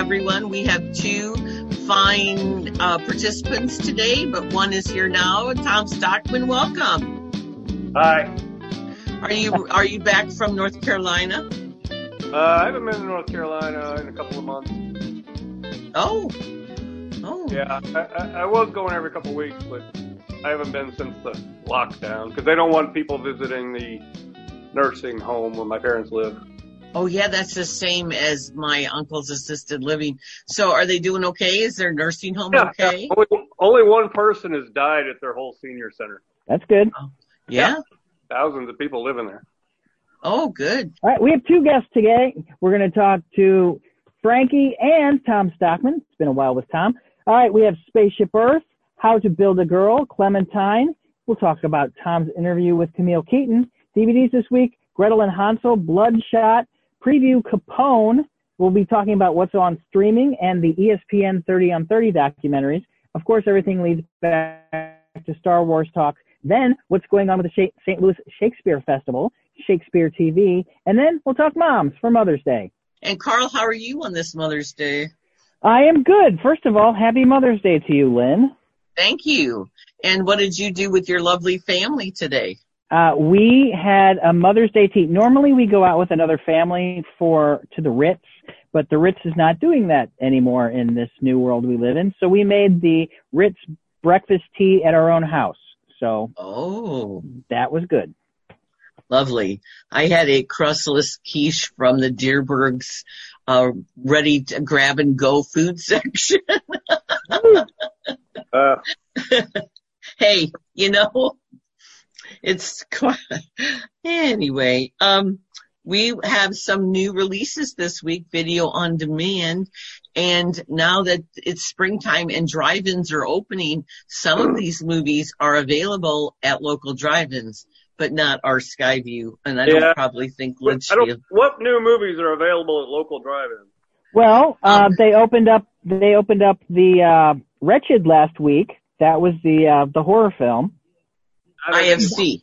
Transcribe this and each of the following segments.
everyone. We have two fine uh, participants today, but one is here now. Tom Stockman, welcome. Hi. Are you are you back from North Carolina? Uh, I haven't been to North Carolina in a couple of months. Oh. Oh. Yeah, I, I, I was going every couple of weeks, but I haven't been since the lockdown because they don't want people visiting the nursing home where my parents live. Oh yeah, that's the same as my uncle's assisted living. So are they doing okay? Is their nursing home Yeah, okay? yeah. Only, only one person has died at their whole senior center. That's good. Oh, yeah. Thousands of people living there. Oh, good. All right, we have two guests today. We're going to talk to Frankie and Tom Stockman. It's been a while with Tom. All right, we have Spaceship Earth, How to Build a Girl, Clementine. We'll talk about Tom's interview with Camille Keaton. DVDs this week, Gretel and Hansel, Bloodshot, Preview Capone. We'll be talking about what's on streaming and the ESPN 30 on 30 documentaries. Of course, everything leads back to Star Wars talk. Then, what's going on with the St. Louis Shakespeare Festival, Shakespeare TV, and then we'll talk moms for Mother's Day. And Carl, how are you on this Mother's Day? I am good. First of all, happy Mother's Day to you, Lynn. Thank you. And what did you do with your lovely family today? Uh, we had a Mother's Day tea. Normally we go out with another family for, to the Ritz, but the Ritz is not doing that anymore in this new world we live in. So we made the Ritz breakfast tea at our own house. So Oh, that was good. lovely. I had a crustless quiche from the Dierbergs, uh, ready to grab and go food section. Uh, hey, you know, it's quite, anyway, um, we have some new releases this week, video on demand. And now that it's springtime and drive-ins are opening, some of these movies are available at local drive-ins, but not our Skyview. And I Yeah. don't probably think I Litchfield. what new movies are available at local drive-ins? Well, uh, Um, they opened up, they opened up the, uh, Wretched last week. That was the, uh, the horror film. IFC.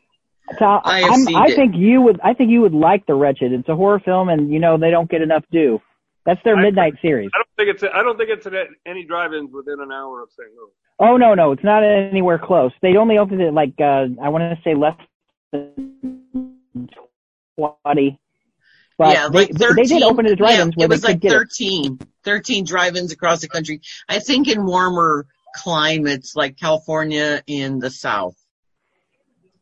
So I have I'm, seen I it. think you would, I think you would like the Wretched. It's a horror film and you know, they don't get enough due. That's their I- midnight series. I don't think it's I don't think it's at any drive-ins within an hour of St. Louis. Oh no, no, it's not anywhere close. They only opened it like uh I want to say less than twenty. But yeah, they, like 13. they did open it at drive-ins yeah, it was like get it. 13, 13 drive-ins across the country. I think in warmer climates like California in the South.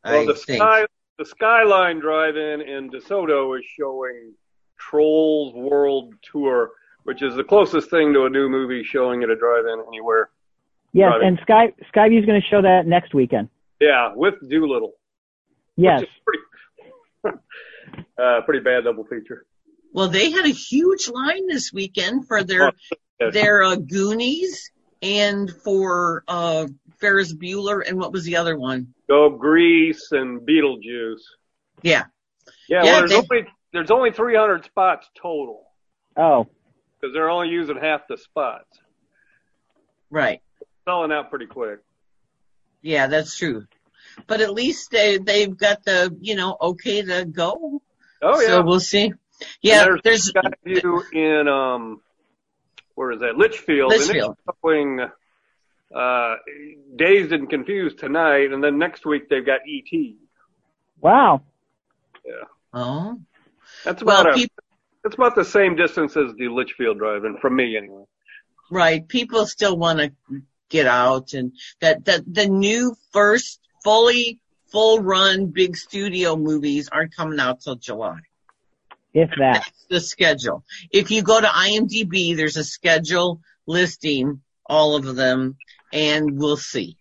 Well, I the think. sky the Skyline Drive-In in DeSoto is showing Trolls World Tour, which is the closest thing to a new movie showing at a drive-in anywhere. Yes, driving. and Sky Skyview's going to show that next weekend. Yeah, with Dolittle. Yes. Which is pretty, uh, pretty bad double feature. Well, they had a huge line this weekend for their yes. their uh, Goonies and for uh Ferris Bueller and what was the other one? Go Grease and Beetlejuice. Yeah. Yeah, Yeah, well, there's they- only there's only 300 spots total Oh, because they're only using half the spots. Right. Selling out pretty quick. Yeah, that's true. But at least they they've got the, you know, okay to go. Oh yeah. So we'll see. Yeah, And there's Skyview in um, where is that? Litchfield. Litchfield. And it's showing uh, Dazed and Confused tonight, and then next week they've got ET. wow. Yeah, oh. that's Well, about a, peop- it's about the same distance as the Litchfield drive-in from me anyway. right. People still want to get out and that, that the new first fully full run big studio movies aren't coming out till July. If that. That's the schedule. If you go to IMDb, there's a schedule listing all of them and we'll see.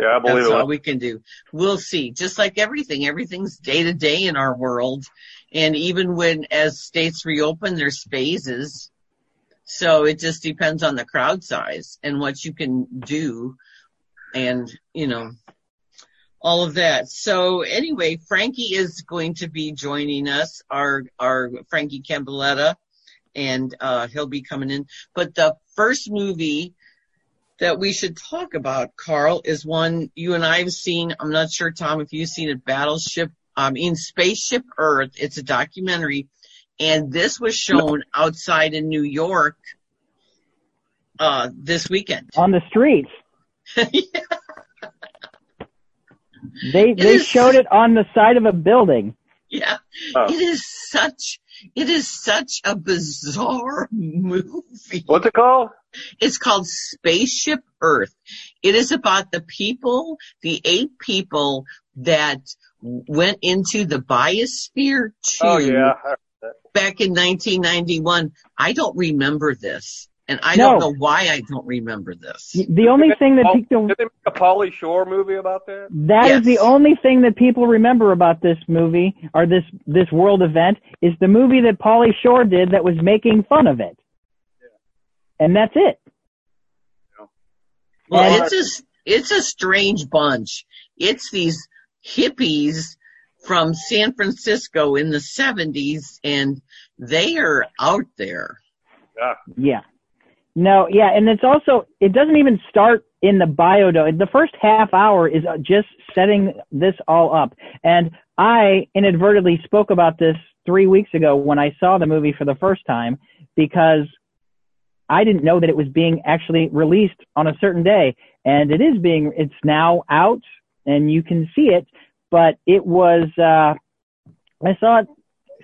Yeah, I believe That's all we can do. We'll see. Just like everything, everything's day to day in our world. And even when, as states reopen, there's phases. So it just depends on the crowd size and what you can do and, you know, all of that. So anyway, Frankie is going to be joining us, our, our Frankie Campbelletta, and, uh, he'll be coming in. But the first movie that we should talk about, Carl, is one you and I have seen. I'm not sure, Tom, if you've seen it, Battleship, um, in Spaceship Earth. It's a documentary and this was shown outside in New York uh, this weekend. on the streets. yeah. They It they is- showed it on the side of a building. Yeah. Oh. It is such it is such a bizarre movie. What's it called? It's called Spaceship Earth. It is about the people, the eight people that went into the biosphere two Oh yeah. back in 1991. I don't remember this. And I No. don't know why I don't remember this. The only thing that Oh, people Did they make a Pauly Shore movie about that? That is Yes. the only thing that people remember about this movie or this this world event is the movie that Pauly Shore did that was making fun of it. And that's it. Well, And- it's a, it's a strange bunch. It's these hippies from San Francisco in the 70s and they are out there. Yeah. Yeah. No, yeah, and it's also it doesn't even start in the biodome. The first half hour is uh, just setting this all up. And I inadvertently spoke about this 3 weeks ago when I saw the movie for the first time because I didn't know that it was being actually released on a certain day and it is being it's now out and you can see it, but it was uh I saw it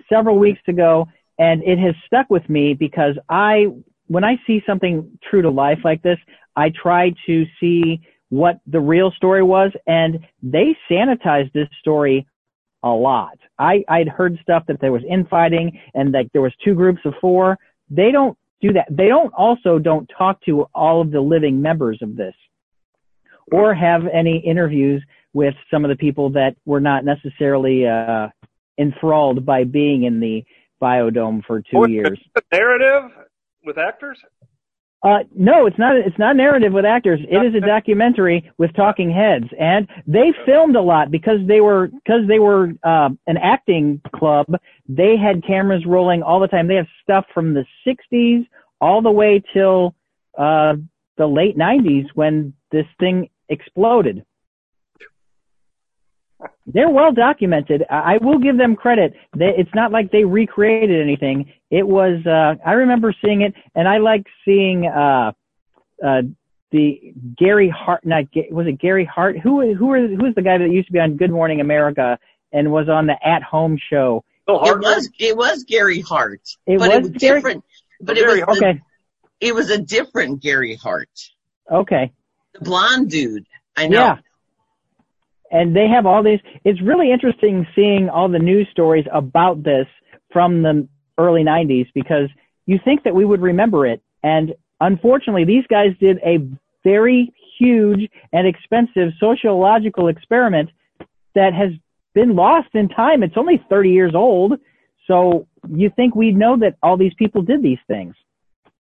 several weeks ago and it has stuck with me because I when I see something true to life like this, I try to see what the real story was, and they sanitized this story a lot. I I'd heard stuff that there was infighting and like there was two groups of four. They don't do that. They don't also don't talk to all of the living members of this, or have any interviews with some of the people that were not necessarily uh, enthralled by being in the biodome for two years. The narrative with actors? Uh, no, it's not. It's not narrative with actors. It is a documentary with talking heads, and they filmed a lot because they were because they were uh, an acting club. They had cameras rolling all the time. They have stuff from the '60s all the way till uh, the late '90s when this thing exploded. They're well documented. I will give them credit. It's not like they recreated anything. It was. Uh, I remember seeing it, and I like seeing uh, uh, the Gary Hart. Not was it Gary Hart? Who who are who's the guy that used to be on Good Morning America and was on the At Home show? Bill It was it was Gary Hart, It but was it was Gary- different. But Oh, it was Gary Hart. the- Okay, it was a different Gary Hart, okay. the blonde dude. I know. Yeah. And they have all these. It's really interesting seeing all the news stories about this from the early 90s because you think that we would remember it. And unfortunately, these guys did a very huge and expensive sociological experiment that has been lost in time. It's only 30 years old. So you think we'd know that all these people did these things.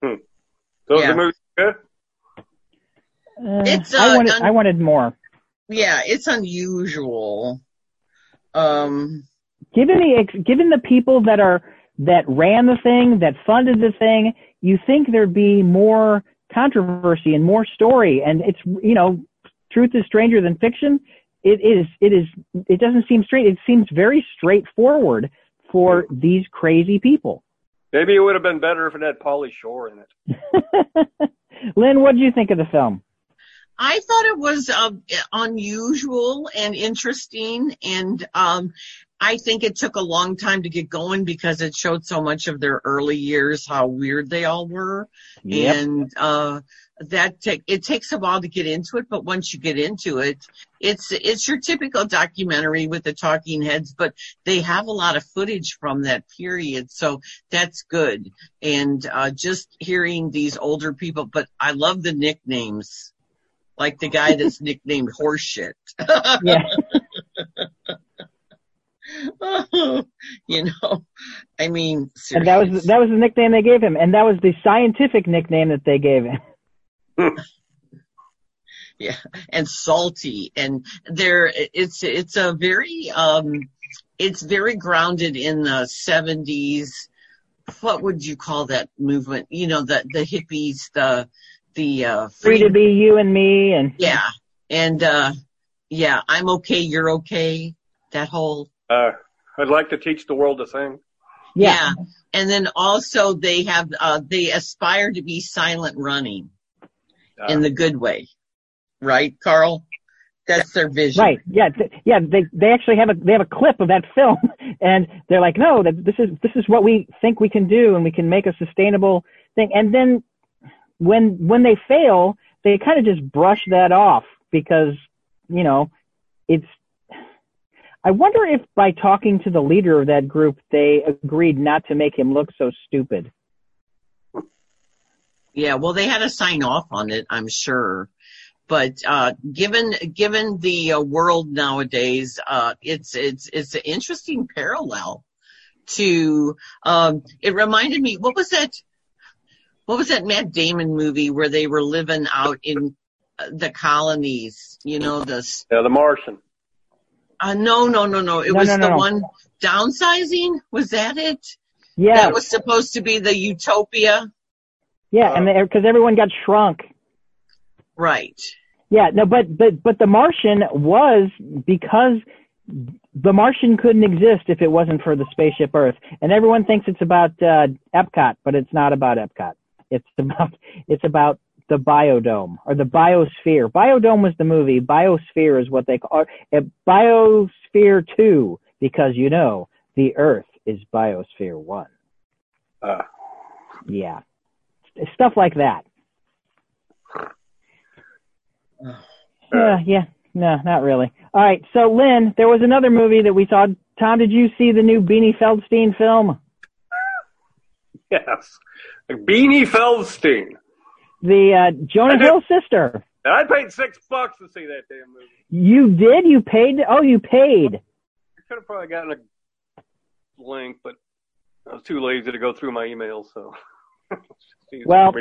So Yeah. the movie good? Uh, It's, I uh, wanted, un- I wanted more. Yeah, it's unusual. Um, given the given the people that are that ran the thing, that funded the thing, you think there'd be more controversy and more story. And it's you know, truth is stranger than fiction. It is. It is. It doesn't seem straight. It seems very straightforward for these crazy people. Maybe it would have been better if it had Pauly Shore in it. Lynn, what did you think of the film? I thought it was um, unusual and interesting, and um, I think it took a long time to get going because it showed so much of their early years, how weird they all were, and uh, that take it takes a while to get into it. But once you get into it, it's it's your typical documentary with the talking heads, but they have a lot of footage from that period, so that's good. And uh, just hearing these older people, but I love the nicknames like the guy that's nicknamed horseshit. yeah. you know, I mean, And that was that was the nickname they gave him, and that was the scientific nickname that they gave him. yeah, and salty, and there, it's it's a very um, it's very grounded in the seventies. What would you call that movement? You know, the the hippies, the the uh, Free to be you and me, and Yeah, and uh, yeah, I'm okay, you're okay. That whole Uh, I'd like to teach the world to sing. Yeah. And then also they have, uh, they aspire to be silent running Uh, in the good way. Right, Carl? That's their vision. Right. Yeah. Th- yeah. They they actually have a they have a clip of that film, and they're like, no, that this is this is what we think we can do, and we can make a sustainable thing. And then when when they fail, they kind of just brush that off because you know it's. I wonder if by talking to the leader of that group, they agreed not to make him look so stupid. Yeah, well, they had to sign off on it, I'm sure. But uh, given given the uh, world nowadays, uh, it's it's it's an interesting parallel to. Um, it reminded me, what was that? What was that Matt Damon movie where they were living out in uh, the colonies? You know, the yeah, The Martian. uh, no, no, no, no. It No, was no, the no. one downsizing. Was that it? Yeah. That was supposed to be the utopia, yeah. And because everyone got shrunk. right? Yeah, no, but but but the Martian was because the Martian couldn't exist if it wasn't for the spaceship Earth, and everyone thinks it's about uh, Epcot, but it's not about Epcot. It's about it's about the biodome or the biosphere. Biodome was the movie. Biosphere is what they call it. Biosphere two because you know the Earth is Biosphere one. Uh, Yeah, stuff like that. Uh, yeah, no, not really. All right, so Lynn, there was another movie that we saw. Tom, did you see the new Beanie Feldstein film? yes. Beanie Feldstein. The uh, Jonah Hill sister. And I paid six bucks to see that damn movie. You did? You paid? Oh, you paid. I could have probably gotten a link, but I was too lazy to go through my email, so. Well-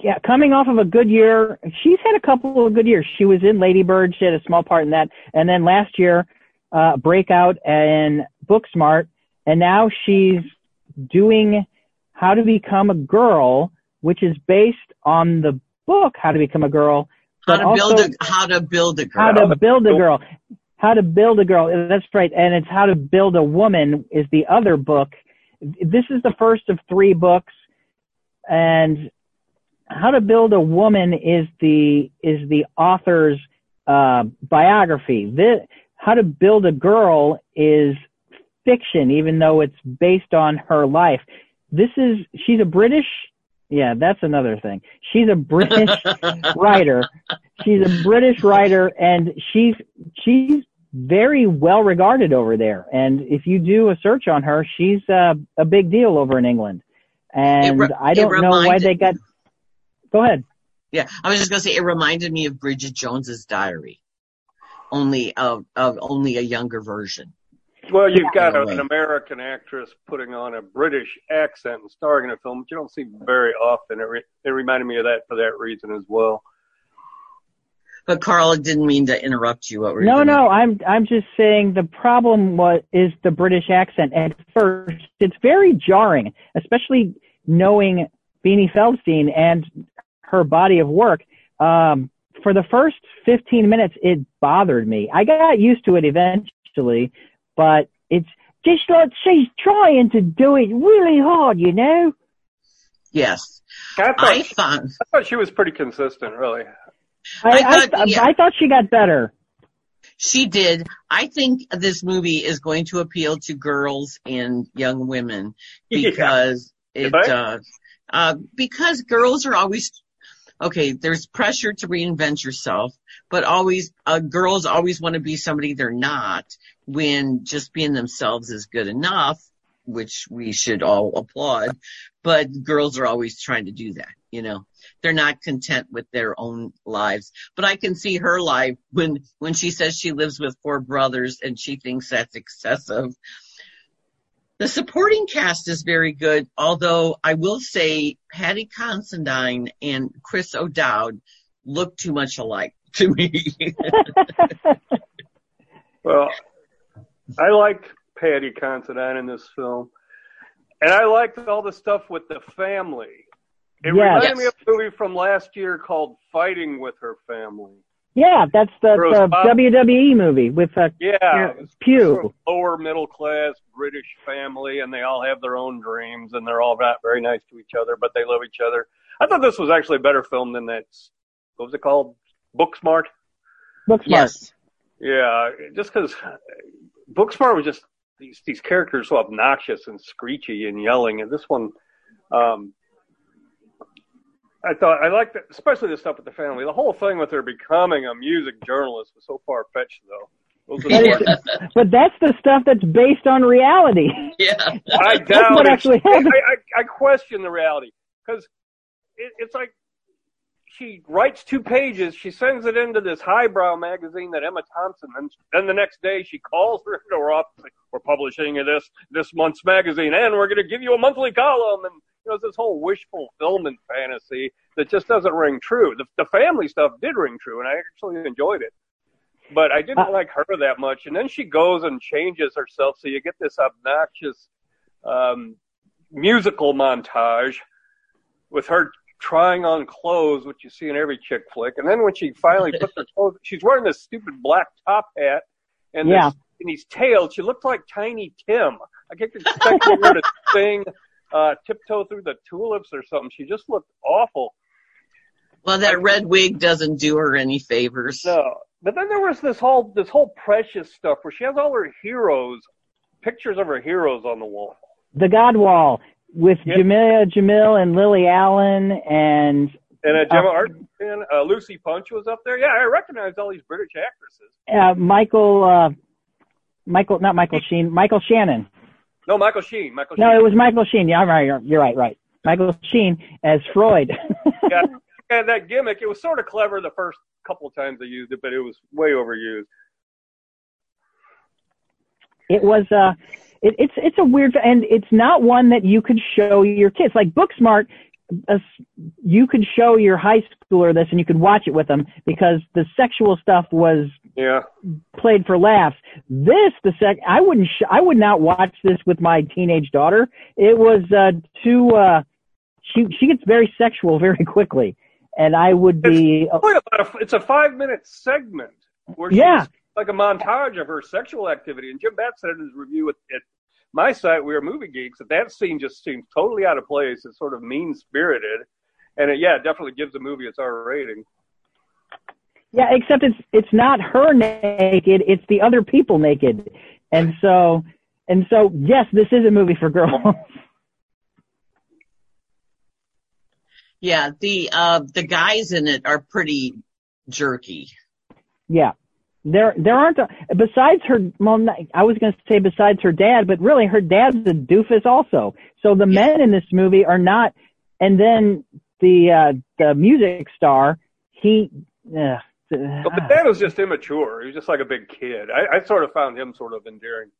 Yeah, coming off of a good year, she's had a couple of good years. She was in Lady Bird. She had a small part in that, and then last year, uh, breakout in Booksmart, and now she's doing How to Become a Girl, which is based on the book How to Become a Girl, How but to also build a how to build a girl. how to build a girl. How to build a girl. That's right. And it's how to build a woman is the other book. This is the first of three books, and how to build a woman is the is the author's uh, biography. This, how to build a girl is fiction, even though it's based on her life. This is she's a British. Yeah, that's another thing. She's a British writer. She's a British writer, and she's she's very well regarded over there. And if you do a search on her, she's uh, a big deal over in England. And re- I don't know why they got. Go ahead. Yeah, I was just gonna say it reminded me of Bridget Jones's Diary, only of of only a younger version. Well, you've got a, an American actress putting on a British accent and starring in a film, which you don't see very often. It, re- it reminded me of that for that reason as well. But Carl, I didn't mean to interrupt you. What were you No, gonna- no, I'm I'm just saying the problem was is the British accent. At first, it's very jarring, especially knowing Beanie Feldstein and her body of work. Um, for the first 15 minutes, it bothered me. I got used to it eventually, but it's just like she's trying to do it really hard, you know. Yes, I thought, I found. I thought she was pretty consistent, really. I I I, thought- yeah. I thought she got better. She did. I think this movie is going to appeal to girls and young women because You it think? uh, uh because girls are always okay, there's pressure to reinvent yourself, but always uh, girls always want to be somebody they're not when just being themselves is good enough, which we should all applaud, but girls are always trying to do that, you know. They're not content with their own lives. But I can see her life when when she says she lives with four brothers and she thinks that's excessive. The supporting cast is very good, although I will say Paddy Considine and Chris O'Dowd look too much alike to me. Well, I liked Paddy Considine in this film, and I liked all the stuff with the family. It Yes. reminded me of a movie from last year called Fighting with Her Family. Yeah, that's the, the WWE movie with uh, Yeah, Yeah, it's Pew. sort of lower middle class British family, and they all have their own dreams, and they're all not very nice to each other, but they love each other. I thought this was actually a better film than that. What was it called? Booksmart. Booksmart. Yes. Yeah, just because Booksmart was just these these characters so obnoxious and screechy and yelling, and this one, um, I thought I liked it, especially the stuff with the family. The whole thing with her becoming a music journalist was so far fetched, though. Those are That the is- parts- But that's the stuff that's based on reality. Yeah. I doubt what it. actually I, happened. I, I question the reality because it, it's like she writes two pages, she sends it into this highbrow magazine that Emma Thompson, and then the next day she calls her into her office. Like, we're publishing this this month's magazine, and we're going to give you a monthly column, and you know it's this whole wish fulfillment fantasy that just doesn't ring true. The, the family stuff did ring true, and I actually enjoyed it. But I didn't Uh, like her that much. And then she goes and changes herself, so you get this obnoxious um, musical montage with her trying on clothes, which you see in every chick flick. And then when she finally puts her clothes, she's wearing this stupid black top hat and Yeah. this, and these tails. She looked like Tiny Tim. I kept expecting her to sing uh, "Tiptoe Through the Tulips" or something. She just looked awful. Well, that red wig doesn't do her any favors. No, but then there was this whole this whole precious stuff where she has all her heroes, pictures of her heroes on the wall. The God Wall with Yeah. Jameela Jamil and Lily Allen and And uh, Gemma Uh, Arterton, uh, Lucy Punch was up there. Yeah, I recognized all these British actresses. uh, Michael uh, Michael not Michael Sheen Michael Shannon. No, Michael Sheen. Michael Sheen. No, it was Michael Sheen. Yeah, I'm right. You're, you're right. Right. Michael Sheen as Freud. yeah, and that gimmick. It was sort of clever the first couple of times they used it, but it was way overused. it was uh it, it's it's a weird and it's not one that you could show your kids like booksmart uh, you could show your high schooler this and you could watch it with them because the sexual stuff was Yeah, played for laughs this the sec i wouldn't sh- i would not watch this with my teenage daughter it was uh too uh she she gets very sexual very quickly and i would be about a- it's a five minute segment where she's Yeah. like a montage of her sexual activity. And Jim Batts said in his review at, at my site, We Are Movie Geeks, that that scene just seems totally out of place. It's sort of mean spirited, and it, yeah, it definitely gives the movie its R rating. Yeah, except it's it's not her naked, it's the other people naked. And so and so yes, this is a movie for girls. Yeah, the uh the guys in it are pretty jerky. yeah. There there aren't a, besides her well I was going to say besides her dad, but really her dad's a doofus also. So the men in this movie are not and then the uh the music star, he uh, But the dad was just immature. He was just like a big kid. I, I sort of found him sort of endearing.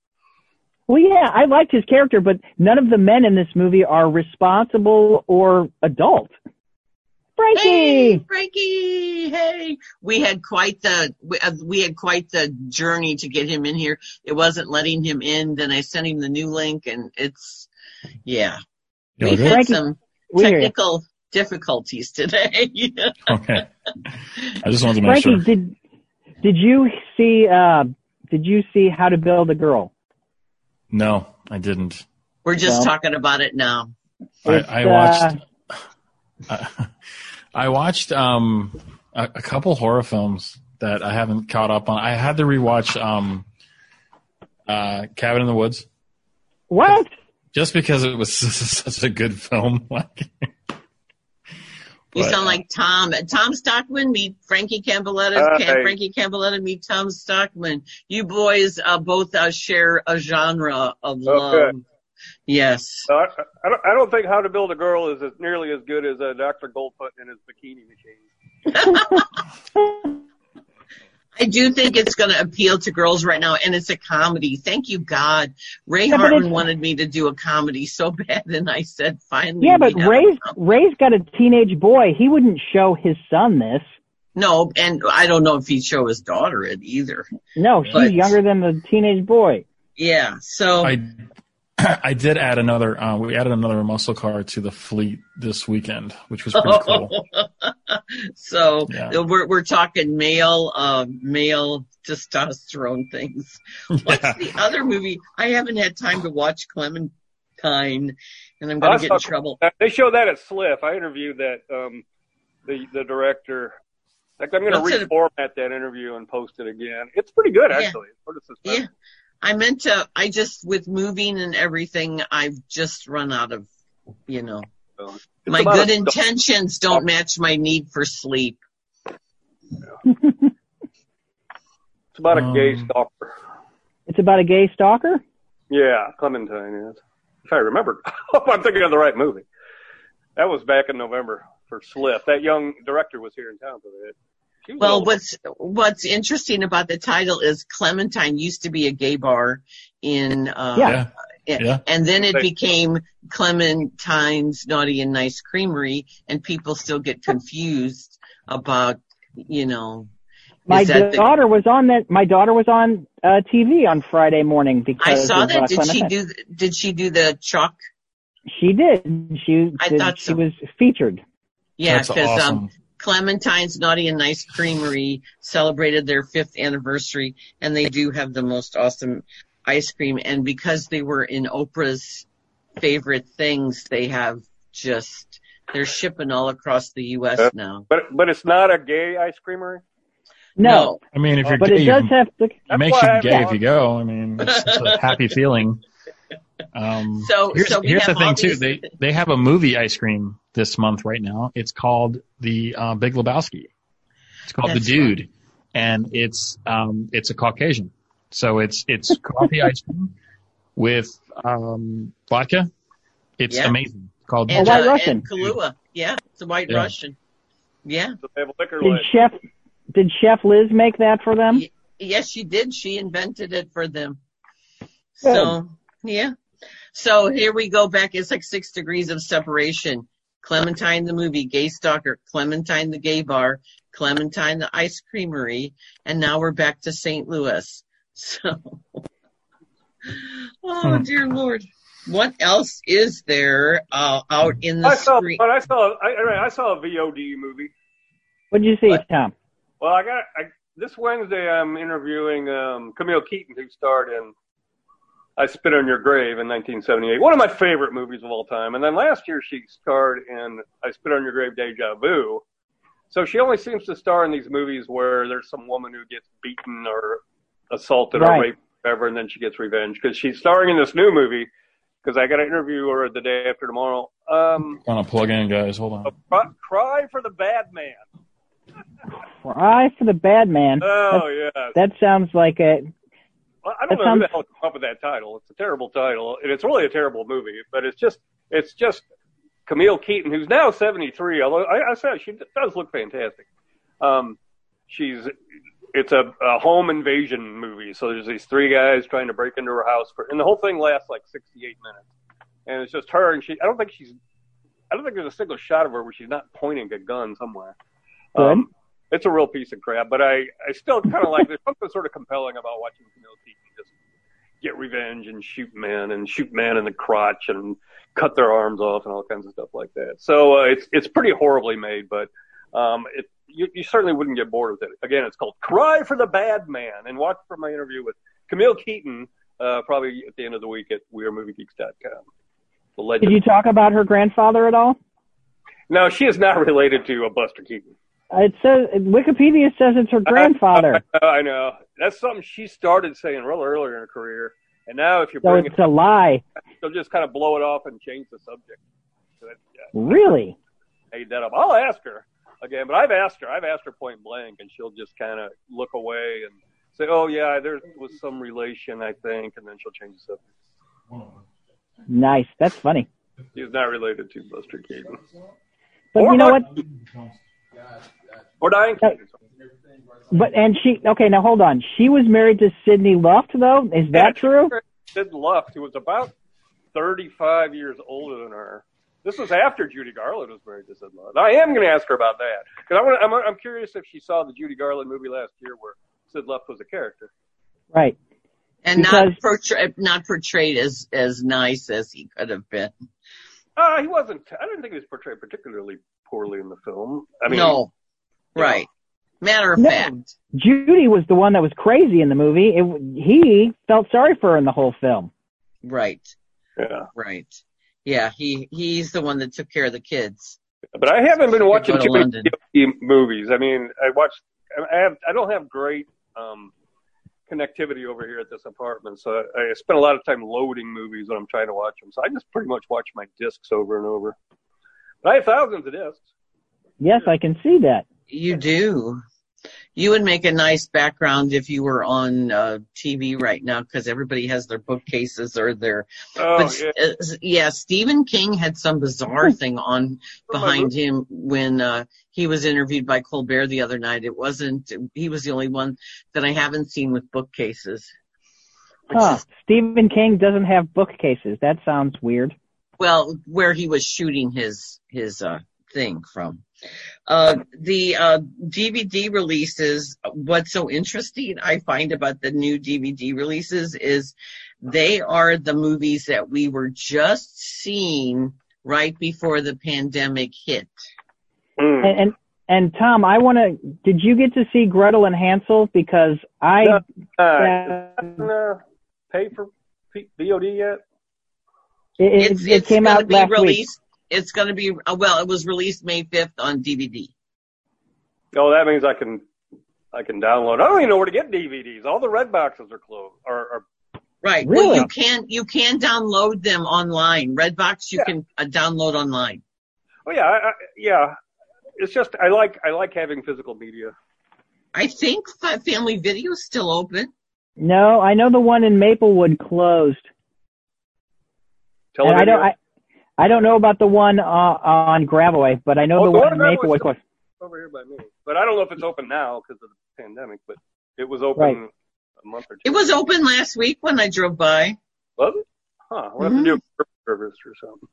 Well, yeah, I liked his character, but none of the men in this movie are responsible or adult. Frankie, Hey, Frankie! Hey, we had quite the we, uh, we had quite the journey to get him in here. It wasn't letting him in. Then I sent him the new link, and it's yeah. You We've had some we hear technical difficulties today. Okay. I just wanted to make Frankie, sure. did did you see uh did you see How to Build a Girl? No, I didn't. We're just Well. talking about it now. I, It's, I uh, watched. I, I watched um a, a couple horror films that I haven't caught up on. I had to rewatch um uh Cabin in the Woods What? just because it was such a good film. Like, You But, sound uh, like Tom. Tom Stockman meet Frankie Campbelletta. Hi. Cam- Frankie Campbelletta meet Tom Stockman. You boys uh, both uh, share a genre of love. Yes. So I, I, don't, I don't think How to Build a Girl is as, nearly as good as uh, Dr. Goldfoot and his bikini machine. I do think it's going to appeal to girls right now, and it's a comedy. Thank you, God. Ray Yeah, but Hartman wanted me to do a comedy so bad, and I said, finally. Yeah, but we have a Ray's Ray's got a teenage boy. He wouldn't show his son this. No, and I don't know if he'd show his daughter it either. No, she's But- younger than the teenage boy. Yeah, so I I did add another. Uh, we added another muscle car to the fleet this weekend, which was pretty cool. so Yeah. we're we're talking male uh, male testosterone things. What's Yeah. the other movie? I haven't had time to watch Clementine, and I'm going to get in trouble. They show that at Sliff. I interviewed that um, the the director. In fact, I'm going to What's it- reformat that interview and post it again. It's pretty good, Yeah. actually. It's sort of suspenseful. Yeah, I meant to. I just with moving and everything, I've just run out of, you know, it's my good a- intentions don't match my need for sleep. It's about a gay Um, stalker. It's about a gay stalker. Yeah, Clementine is. If I remember, I'm thinking of the right movie. That was back in November for Sliff. That young director was here in town for that. She was Well, what's what's interesting about the title is Clementine used to be a gay bar in uh Yeah. Yeah. Yeah. and then it became Clementine's Naughty and Nice Creamery and people still get confused about you know My is that the- daughter was on that. My daughter was on uh, TV on Friday morning because I saw of, that uh, did she do did she do the chalk She did. She I did, thought she was featured. yeah because awesome. um Clementine's Naughty and Nice Creamery celebrated their fifth anniversary, and they do have the most awesome ice cream. And because they were in Oprah's favorite things, they have just they're shipping all across the U.S. Uh, now. but but it's not a gay ice creamery. No, I mean, if you're but gay, it does can- have to. it makes you gay if you go. I mean, it's, it's a happy feeling. Um, So- here's, so we here's the thing too. these- They they have a movie ice cream this month right now. It's called the uh, Big Lebowski. It's called That's the Dude, and it's um it's a Caucasian. So it's it's coffee ice cream with um vodka. It's Yeah. amazing. Called And, White uh, Russian. and Kahlua. Yeah, it's a White Yeah. Russian. Yeah. So they have liquor Did license. Chef Did Chef Liz make that for them? Ye- Yes, she did. She invented it for them. So, yeah. So here we go back. It's like six degrees of separation. Clementine the movie, Gay Stalker, Clementine the gay bar, Clementine the ice creamery, and now we're back to St. Louis. So, oh Hmm. dear Lord. What else is there uh, out in the I saw, street? but I saw, I, I saw a VOD movie. What did you see, What? Tom? Well, I got I, this Wednesday. I'm interviewing um, Camille Keaton, who starred in "I Spit on Your Grave" in 1978, one of my favorite movies of all time. And then last year she starred in "I Spit on Your Grave: Deja Vu." So she only seems to star in these movies where there's some woman who gets beaten or assaulted Right. or raped, or whatever, and then she gets revenge because she's starring in this new movie. Because I got to interview her the day after tomorrow. Um, Gonna plug in, guys. Hold on. Cry, Cry for the Bad Man. Cry for the Bad Man. Oh yeah, That sounds like a. I don't know who the hell came up with that title. It's a terrible title, and it's really a terrible movie. But it's just, it's just Camille Keaton, who's now 73. Although I, I said she does look fantastic. Um, she's, it's a, a home invasion movie. So there's these three guys trying to break into her house, for, and the whole thing lasts like 68 minutes. And it's just her, and she. I don't think she's. I don't think there's a single shot of her where she's not pointing a gun somewhere. Good. It's a real piece of crap, but I, I still kind of like. There's something sort of compelling about watching Camille Keaton just get revenge and shoot men and shoot men in the crotch and cut their arms off and all kinds of stuff like that. So uh, it's it's pretty horribly made, but um, it you, you certainly wouldn't get bored with it. Again, it's called Cry for the Bad Man, and watch for my interview with Camille Keaton. Uh, probably at the end of the week at WeAreMovieGeeks.com. The legend. Did you talk about her grandfather at all? No, she is not related to uh, Buster Keaton. It says Wikipedia says it's her grandfather, I know. That's something she started saying real earlier in her career. And now if you so bring it's it, a lie. she'll just kind of blow it off and change the subject. So that, yeah, Really? made that up. I'll ask her again, but I've asked her. I've asked her point blank, and she'll just kind of look away and say, "Oh yeah, there was some relation, I think," and then she'll change the subject. Nice. That's funny. He's not related to Buster Keaton But Or you know what? Buck- or Diane Keaton. But and she okay. Now hold on. She was married to Sidney Luft, though. Is that true? Sid Luft, who was about 35 years older than her. This was after Judy Garland was married to Sid Luft. I am going to ask her about that because I want. I'm, I'm curious if she saw the Judy Garland movie last year where Sid Luft was a character. Right. and not portrayed not portrayed as as nice as he could have been. Uh, he wasn't. I didn't think he was portrayed particularly poorly in the film. I mean, no, right. Matter of No. fact, Judy was the one that was crazy in the movie. It, he felt sorry for her in the whole film. right, yeah. right. Yeah, he he's the one that took care of the kids. But I haven't been watching too many London. Movies. I mean, I watch. I have. I don't have great um, connectivity over here at this apartment, so I, I spend a lot of time loading movies when I'm trying to watch them. So I just pretty much watch my discs over and over. But I have thousands of discs. Yes, I can see that. You do. You would make a nice background if you were on uh, TV right now because everybody has their bookcases or their. Oh but yeah. uh, yeah, Stephen King had some bizarre thing on behind him when uh, he was interviewed by Colbert the other night. It wasn't. He was the only one that I haven't seen with bookcases. Which Huh. is, Stephen King doesn't have bookcases. That sounds weird. well, where he was shooting his his uh, thing from. Uh, the uh, DVD releases. What's so interesting I find about the new DVD releases is they are the movies that we were just seeing right before the pandemic hit. Mm. And and, and Tom, I want to. Did you get to see Gretel and Hansel? Because I. No. Uh, pay for VOD yet? it, it, It's it came out be last week. Released. It's going to be uh, well. It was released May fifth on DVD. Oh, that means I can. I can download. I don't even know where to get DVDs. All the red boxes are closed. Are, are Right. Well, Really? you can you can download them online. Redbox you Yeah. can uh, download online. oh yeah, I, I, yeah. It's just I like I like having physical media. I think Family Video is still open. No, I know the one in Maplewood closed. And I Television. don't. I, I don't know about the one uh, on Gravelway, but I know Oh, the the one one in Maplewood closed. over here by me, but I don't know if it's open now because of the pandemic. But it was open Right. a month or two. It was open last week when I drove by. Was it? Huh. We'll have to do a service or something.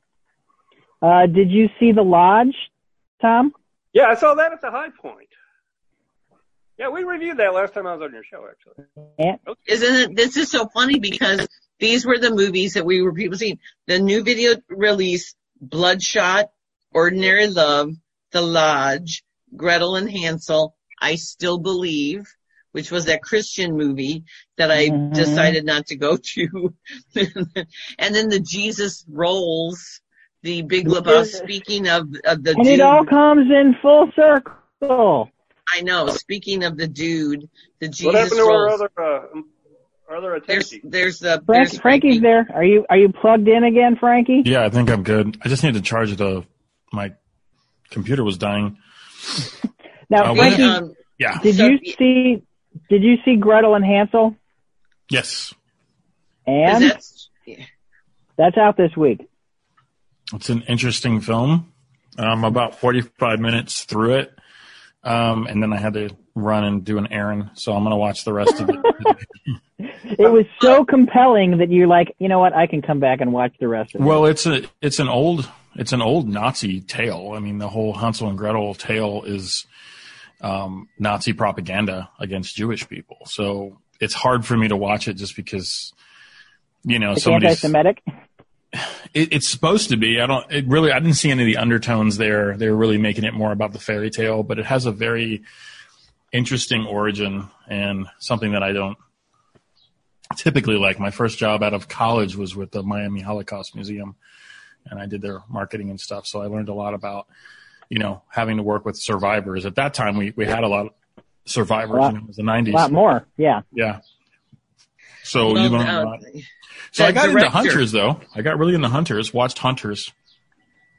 Uh, did you see the Lodge, Tom? Yeah, I saw that at the High Point. Yeah, we reviewed that last time I was on your show, actually. Yeah. Isn't it? This is so funny because these were the movies that we were people seeing. The new video release, Bloodshot, Ordinary Love, The Lodge, Gretel and Hansel, I Still Believe, which was that Christian movie that I Mhm. decided not to go to. and then the Jesus Rolls, the Big Lebowski, speaking of, of the And dude. it all comes in full circle. I know, speaking of the dude, the Jesus what happened to our other uh, our other There's, attendee? there's the, Frank, there's Frankie's there. Are you are you plugged in again, Frankie? Yeah, I think I'm good. I just need to charge the my computer was dying. Now, Uh, Frankie, um, Yeah. did so- you see did you see Gretel and Hansel? Yes. And Is that, that's out this week. It's an interesting film. I'm about 45 minutes through it. Um, and then I had to run and do an errand. So I'm going to watch the rest of it. It was so compelling that you're like, you know what? I can come back and watch the rest of it. well, it's a, it's an old, it's an old Nazi tale. I mean, the whole Hansel and Gretel tale is, um, Nazi propaganda against Jewish people. So it's hard for me to watch it just because, you know, it's somebody's, anti-Semitic. It, it's supposed to be. I don't. It really. I didn't see any of the undertones there. They were really making it more about the fairy tale, but it has a very interesting origin and something that I don't typically like. My first job out of college was with the Miami Holocaust Museum, and I did their marketing and stuff. So I learned a lot about, you know, having to work with survivors. At that time, we we had a lot of survivors. A lot- and it was the A lot more. Yeah. Yeah. So well, you learn a uh, lot. So I the got into Hunters though. I got really into Hunters. Watched Hunters.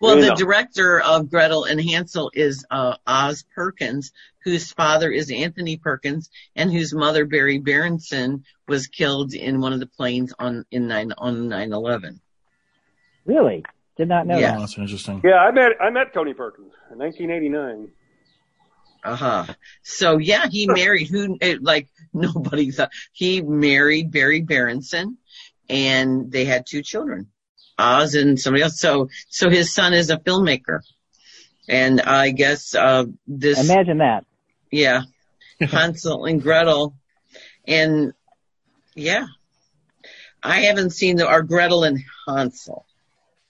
Well, Yeah. the director of Gretel and Hansel is uh, Oz Perkins, whose father is Anthony Perkins, and whose mother Berry Berenson was killed in one of the planes on in nine on nine eleven. Really? Did not know Yeah. Oh, that's interesting. Yeah, I met I met Tony Perkins in 1989. Uh huh. So yeah, he married who eh, like nobody thought he married Berry Berenson, and they had two children, Oz and somebody else. So so his son is a filmmaker, and I guess uh this. Imagine that. yeah, Hansel and Gretel, and yeah, I haven't seen the or Gretel and Hansel.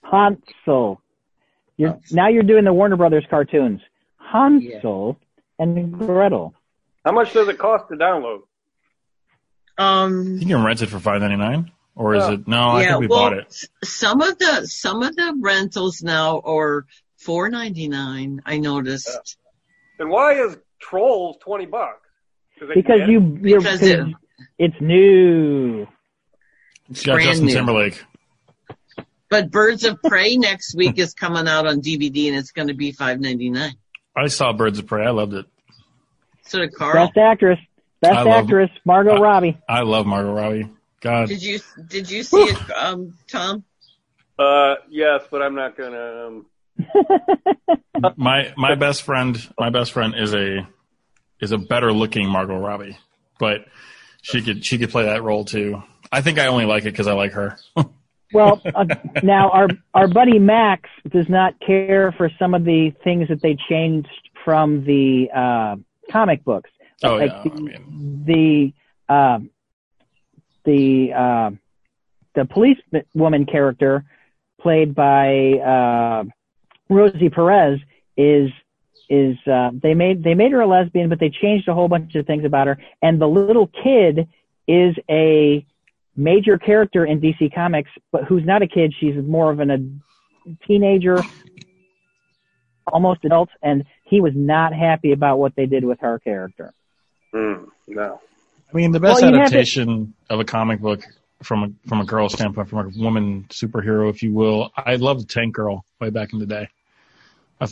Hansel. You're now you're doing the Warner Brothers cartoons. Hansel and Gretel. How much does it cost to download? Um, You can rent it for five ninety nine, or is Yeah. it? No, I yeah, think we well, bought it. s- some of the some of the rentals now are four ninety nine. I noticed. And why is Trolls twenty bucks? Because can- you you're, Because because it- it's new. It's got brand Justin new. Timberlake. But Birds of Prey next week is coming out on DVD and it's going to be five ninety nine. I saw Birds of Prey. I loved it. So did Carl. Best actress. Best I love- actress, Margot I- Robbie. I love Margot Robbie. God, Did you did you see it, um, Tom? Uh, yes, but I'm not gonna. Um, my my best friend, my best friend is a is a better looking Margot Robbie, but she could she could play that role too. I think I only like it because I like her. Well, uh, now our our buddy Max does not care for some of the things that they changed from the uh, comic books. Oh like yeah, the I mean, the uh, the uh, the police woman character played by uh, Rosie Perez is is uh, they made they made her a lesbian, but they changed a whole bunch of things about her. And the little kid is a major character in DC Comics, but who's not a kid. She's more of an, a teenager, almost adult, and he was not happy about what they did with her character. hmm, no. I mean the best Well, you have adaptation of a comic book from a from a girl standpoint, from a woman superhero, if you will. I loved Tank Girl way back in the day.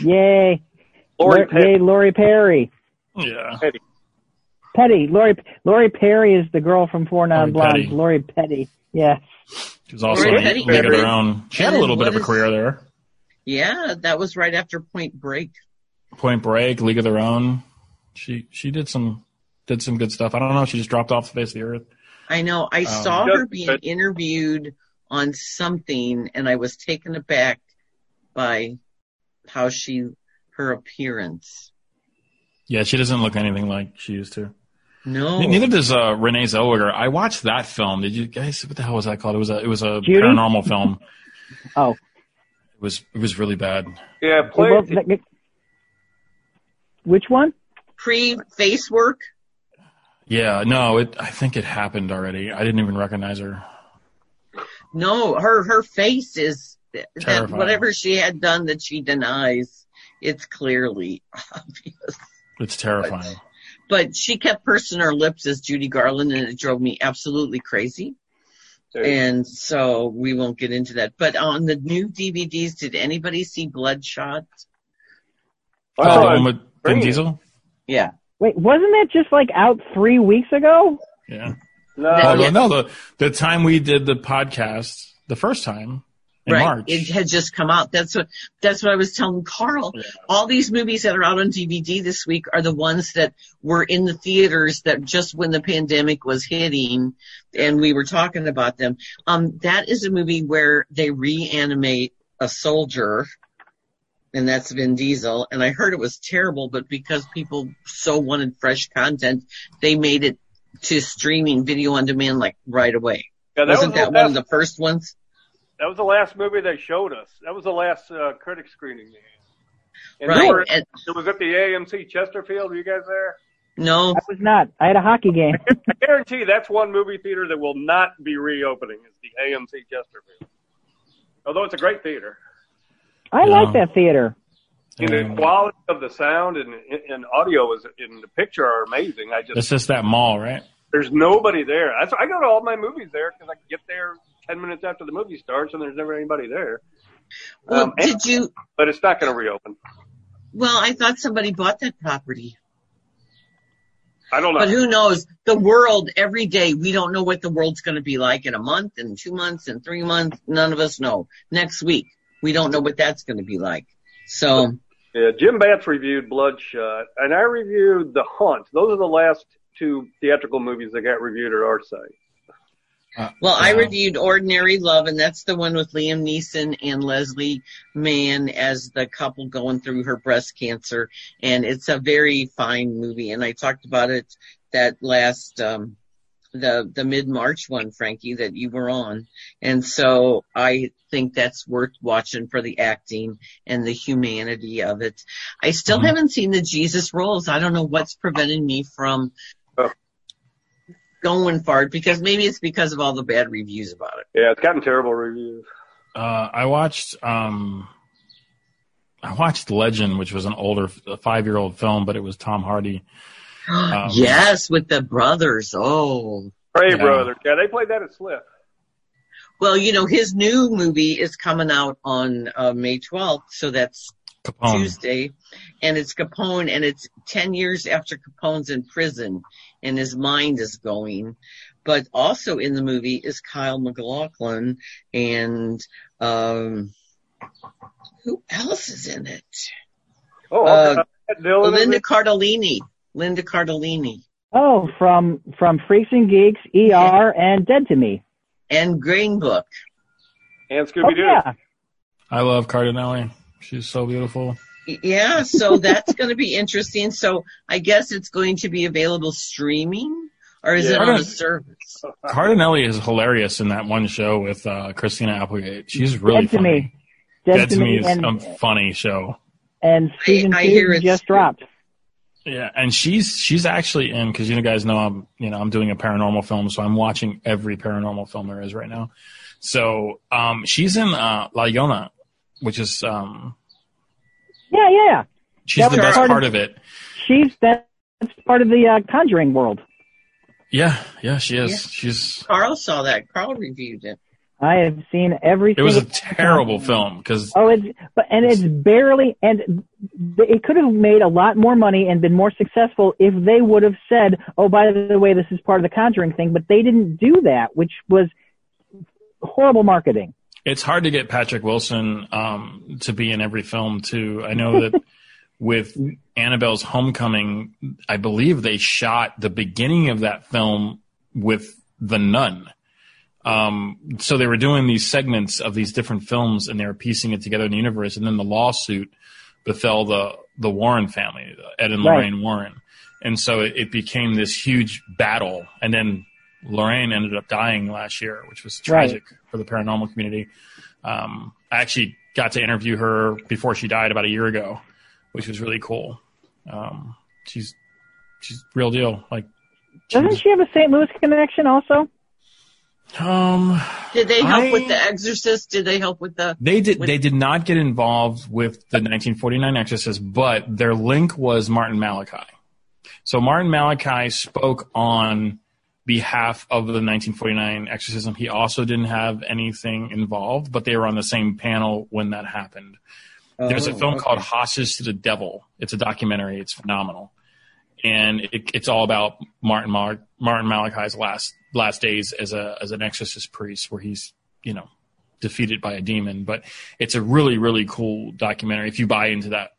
Yay! Lori Lor- Petty. Yay, Lori Perry. yeah, Petty. Petty. Lori Lori Perry is the girl from Four Non Blondes. Lori Petty. Yes. she was also Lori in Petty League of Their Own. She had a little bit of a career there. Yeah, that was right after Point Break. Point Break, League of Their Own. She she did some did some good stuff. I don't know. She just dropped off the face of the earth. I know. I Um, saw her being good. interviewed on something, and I was taken aback by how she her appearance. Yeah, she doesn't look anything like she used to. No, Neither does uh, Renee Zellweger. I watched that film. Did you guys? What the hell was that called? It was a it was a Judy? paranormal film. Oh. It was it was really bad. Yeah, Well, played. th- th- which one? Pre face work. Yeah, no, it. I think it happened already. I didn't even recognize her. No, her her face is that Terrifying. whatever she had done that she denies. It's clearly obvious. It's terrifying. But she kept pursing her lips as Judy Garland, and it drove me absolutely crazy. And so we won't get into that. But on the new DVDs, did anybody see Bloodshot? I Oh, saw the it. one with Vin Diesel. Yeah. Wait, wasn't that just like out three weeks ago? Yeah. No, That- yeah. no, the the time we did the podcast, the first time in right. March. It had just come out. That's what that's what I was telling Carl. Yeah. All these movies that are out on DVD this week are the ones that were in the theaters that just when the pandemic was hitting and we were talking about them. Um that is a movie where they reanimate a soldier and that's Vin Diesel and I heard it was terrible but because people so wanted fresh content they made it to streaming video on demand like right away. yeah, that Wasn't was that the one of the first ones? that was the last movie they showed us. That was the last uh, critic screening. they had. And Right. they were- And, it was at the AMC Chesterfield. Were you guys there? no, I was not. I had a hockey game. I guarantee that's one movie theater that will not be reopening. Is the AMC Chesterfield. Although it's a great theater. I Yeah. like that theater. And the quality of the sound and, and audio is in the picture are amazing. I just it's just that mall, right? there's nobody there. That's I go to all my movies there because I get there ten minutes after the movie starts and there's never anybody there. well, Um, and- did you? But it's not going to reopen. Well, I thought somebody bought that property, I don't know. but who knows? The world every day. We don't know what the world's going to be like in a month, in two months, in three months. None of us know. Next week, we don't know what that's going to be like. So, Yeah, Jim Batts reviewed Bloodshot, and I reviewed The Hunt. Those are the last two theatrical movies that got reviewed at our site. Uh, well, I uh, reviewed Ordinary Love, and that's the one with Liam Neeson and Leslie Mann as the couple going through her breast cancer, and it's a very fine movie. And I talked about it that last um, the the mid March one, Frankie, that you were on, and so I think that's worth watching for the acting and the humanity of it. I still Mhm. haven't seen the Jesus Rolls. I don't know what's preventing me from Oh. going for it because maybe it's because of all the bad reviews about it. Yeah, it's gotten terrible reviews. Uh, I watched um, I watched Legend, which was an older five year old film, but it was Tom Hardy. Um, yes, with the brothers. Oh. Kray Yeah. Brothers. Yeah, they played that at Sliff. Well, you know, his new movie is coming out on uh, May 12th, so that's Capone. Tuesday, and it's Capone, and it's 10 years after Capone's in prison, and his mind is going. But also in the movie is Kyle MacLachlan, and um, who else is in it? Oh, Uh, okay. Dylan is Linda it? Cardellini. Linda Cardellini. Oh, from from Freaks and Geeks, ER, and Dead to Me. And Green Book. and Oh Scooby Doo. yeah, I love Cardinelli. She's so beautiful. Yeah, so that's going to be interesting. So I guess it's going to be available streaming, or is it on a service? Cardinelli is hilarious in that one show with uh, Christina Applegate. She's really Dead to funny. Me. Dead, Dead to Me is and, a funny show. and season I hear two it's- just dropped. Yeah, and she's she's actually in because you guys know I'm you know I'm doing a paranormal film, so I'm watching every paranormal film there is right now. So um, she's in uh, La Llorona, which is um, Yeah, yeah, yeah. she's That the best part part of- of it. She's that's part of the uh, Conjuring world. Yeah, yeah, she is. Yeah. She's. Carl saw that. Carl reviewed it. I have seen every. It was a terrible film because Oh, it's but and it's barely and it could have made a lot more money and been more successful if they would have said, "Oh, by the way, this is part of the Conjuring thing," but they didn't do that, which was horrible marketing. it's hard to get Patrick Wilson um, to be in every film too. I know that with Annabelle's Homecoming, I believe they shot the beginning of that film with the Nun. Um, so they were doing these segments of these different films, and they were piecing it together in the universe. And then the lawsuit befell the the Warren family, Ed and Right. Lorraine Warren, and so it, it became this huge battle. And then Lorraine ended up dying last year, which was Right. tragic for the paranormal community. Um, I actually got to interview her before she died about a year ago, which was really cool. Um, she's she's real deal. Like, Doesn't she have a St. Louis connection also? Um, Did they help I- with The Exorcist? Did they help with the? They did. With- They did not get involved with the 1949 Exorcist, but their link was Martin Malachi. So Martin Malachi spoke on behalf of the 1949 exorcism. He also didn't have anything involved, but they were on the same panel when that happened. There's a Oh, film okay. called Hostage to the Devil. It's a documentary. It's phenomenal, and it, it's all about Martin Mar- Martin Malachi's last last days as a as an exorcist priest, where he's you know defeated by a demon. But it's a really really cool documentary. If you buy into that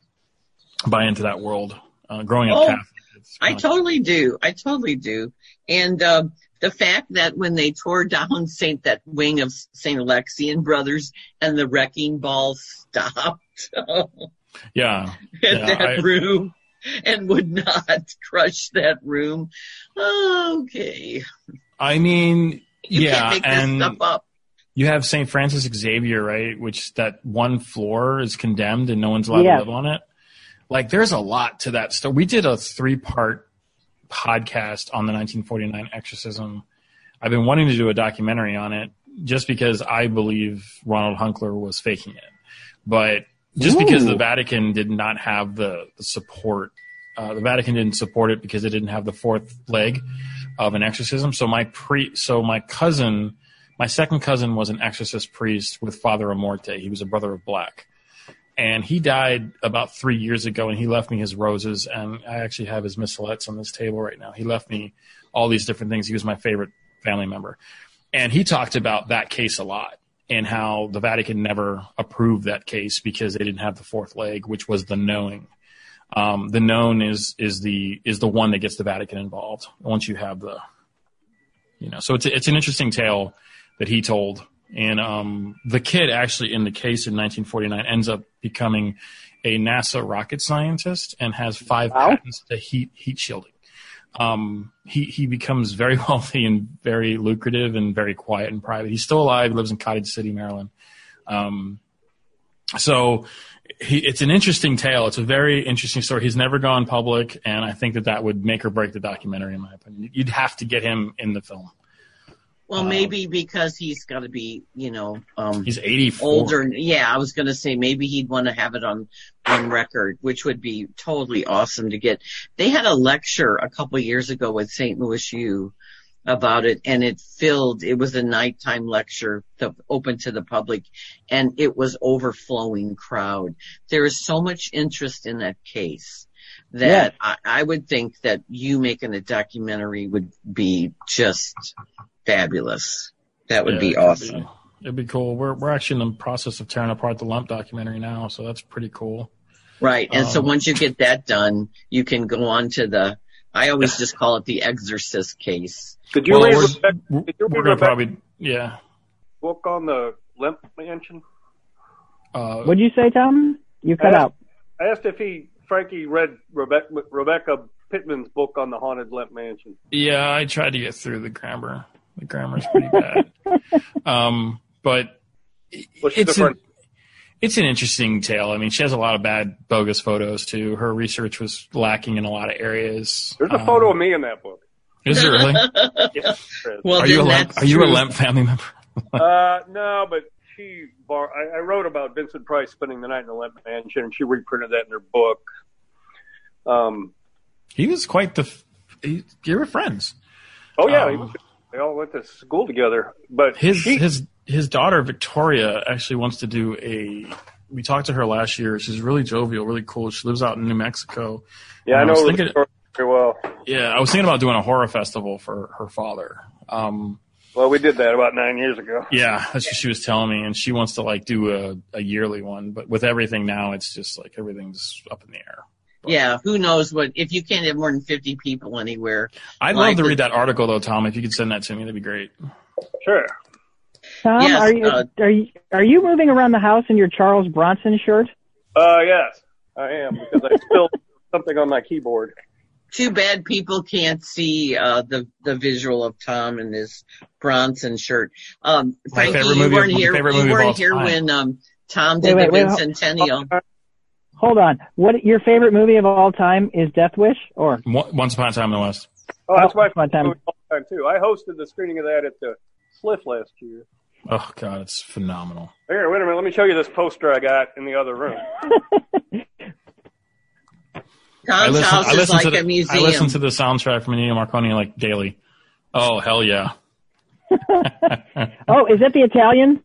buy into that world, uh, growing up Oh, Catholic. I totally do. I totally do. And um, the fact that when they tore down Saint that wing of Saint Alexian Brothers and the wrecking ball stopped yeah, Yeah, that I- room and would not crush that room. Okay, I mean, you yeah, can't make and this stuff up. you have St. Francis Xavier, right? Which that one floor is condemned and no one's allowed Yeah. to live on it. Like, there's a lot to that story. We did a three part podcast on the 1949 exorcism. I've been wanting to do a documentary on it just because I believe Ronald Hunkeler was faking it. But just because the Vatican did not have the, the support, uh, the Vatican didn't support it because it didn't have the fourth leg of an exorcism. So my pre, so my cousin, my second cousin was an exorcist priest with Father Amorth. He was a brother of black. And he died about three years ago and he left me his roses. And I actually have his missalettes on this table right now. He left me all these different things. He was my favorite family member. And he talked about that case a lot and how the Vatican never approved that case because they didn't have the fourth leg, which was the knowing. Um, the known is is the is the one that gets the Vatican involved once you have the, you know. So it's it's an interesting tale that he told, and um, the kid actually in the case in 1949 ends up becoming a NASA rocket scientist and has five Wow. patents to heat heat shielding. um, he he becomes very wealthy and very lucrative and very quiet and private. He's still alive. Lives in Cottage City, Maryland. Um, so he, it's an interesting tale. It's a very interesting story. He's never gone public, and I think that that would make or break the documentary, in my opinion. You'd have to get him in the film. Well, Um, maybe because he's got to be, you know, um, He's eighty older. Yeah, I was going to say maybe he'd want to have it on on record, which would be totally awesome to get. They had a lecture a couple years ago with St. Louis U about it, and it filled. It was a nighttime lecture, to, open to the public, and it was overflowing crowd. There is so much interest in that case that I, I would think that you making a documentary would be just fabulous. That would Yeah, be it'd awesome. It'd be cool. We're we're actually in the process of tearing apart the Lemp documentary now, so that's pretty cool. Right. And so Um, once you get that done, you can go on to the, I always just call it the exorcist case. Did you Well, read we're, Rebecca, we're did you read we're gonna Rebecca- probably yeah. book on the Lemp Mansion? Uh, What'd you say, Tom? You cut Uh, out. I asked if he Frankie read Rebecca Rebecca Pittman's book on the haunted Lemp Mansion. Yeah, I tried to get through the grammar. The grammar's pretty bad. um, but Well, she's it's a friend. It's an interesting tale. I mean, she has a lot of bad, bogus photos too. Her research was lacking in a lot of areas. There's a Um, photo of me in that book. Is there really? Yes, there is. Well, are you a then Lemp, are you a true. Lemp family member? uh, no, but she bar- I, I wrote about Vincent Price spending the night in the Lemp Mansion, and she reprinted that in her book. Um, He was quite the. f- He, you were friends. oh yeah, he Um, was, they all went to school together. But His she, his his daughter Victoria actually wants to do a. We talked to her last year. She's really jovial, really cool. She lives out in New Mexico. yeah, I I know was thinking- story very well. Yeah, I was thinking about doing a horror festival for her father. Um, Well, we did that about nine years ago. yeah, that's what she was telling me, and she wants to like do a, a yearly one. But with everything now, it's just like everything's up in the air. Yeah. Who knows what, if you can't have more than 50 people anywhere. I'd Like love to read that article though, Tom. If you could send that to me, that'd be great. Sure. Tom, Yes, are you uh, are you are you moving around the house in your Charles Bronson shirt? Uh, yes, I am because I spilled something on my keyboard. Too bad people can't see, uh, the, the visual of Tom in his Bronson shirt. Um, My Frankie, favorite you movie- weren't my here, favorite you movie of weren't here time. when, um, Tom did wait, the wait, hold- bicentennial. Hold on. What your favorite movie of all time is Death Wish or Once upon a time in the West. Oh, that's my my time. favorite all time too. I hosted the screening of that at the Sliff last year. Oh God, it's phenomenal. Here, wait a minute. Let me show you this poster I got in the other room. I Tom's listen, house I is listen like to the, a museum. I listen to the soundtrack from Ennio Morricone like daily. Oh hell yeah! oh, is that the Italian?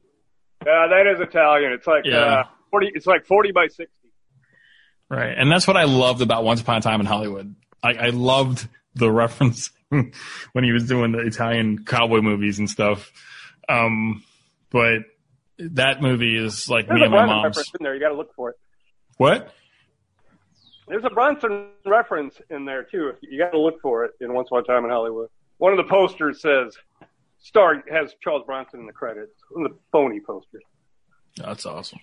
Uh, that is Italian. It's like Yeah. uh, forty. It's like forty by sixty. Right, and that's what I loved about Once Upon a Time in Hollywood. I, I loved the reference when he was doing the Italian cowboy movies and stuff. Um, but that movie is like There's me and my Bronson mom's. reference in there. You got to look for it. What? There's a Bronson reference in there too. You got to look for it in Once Upon a Time in Hollywood. One of the posters says star has Charles Bronson in the credits. One of the phony posters. That's awesome.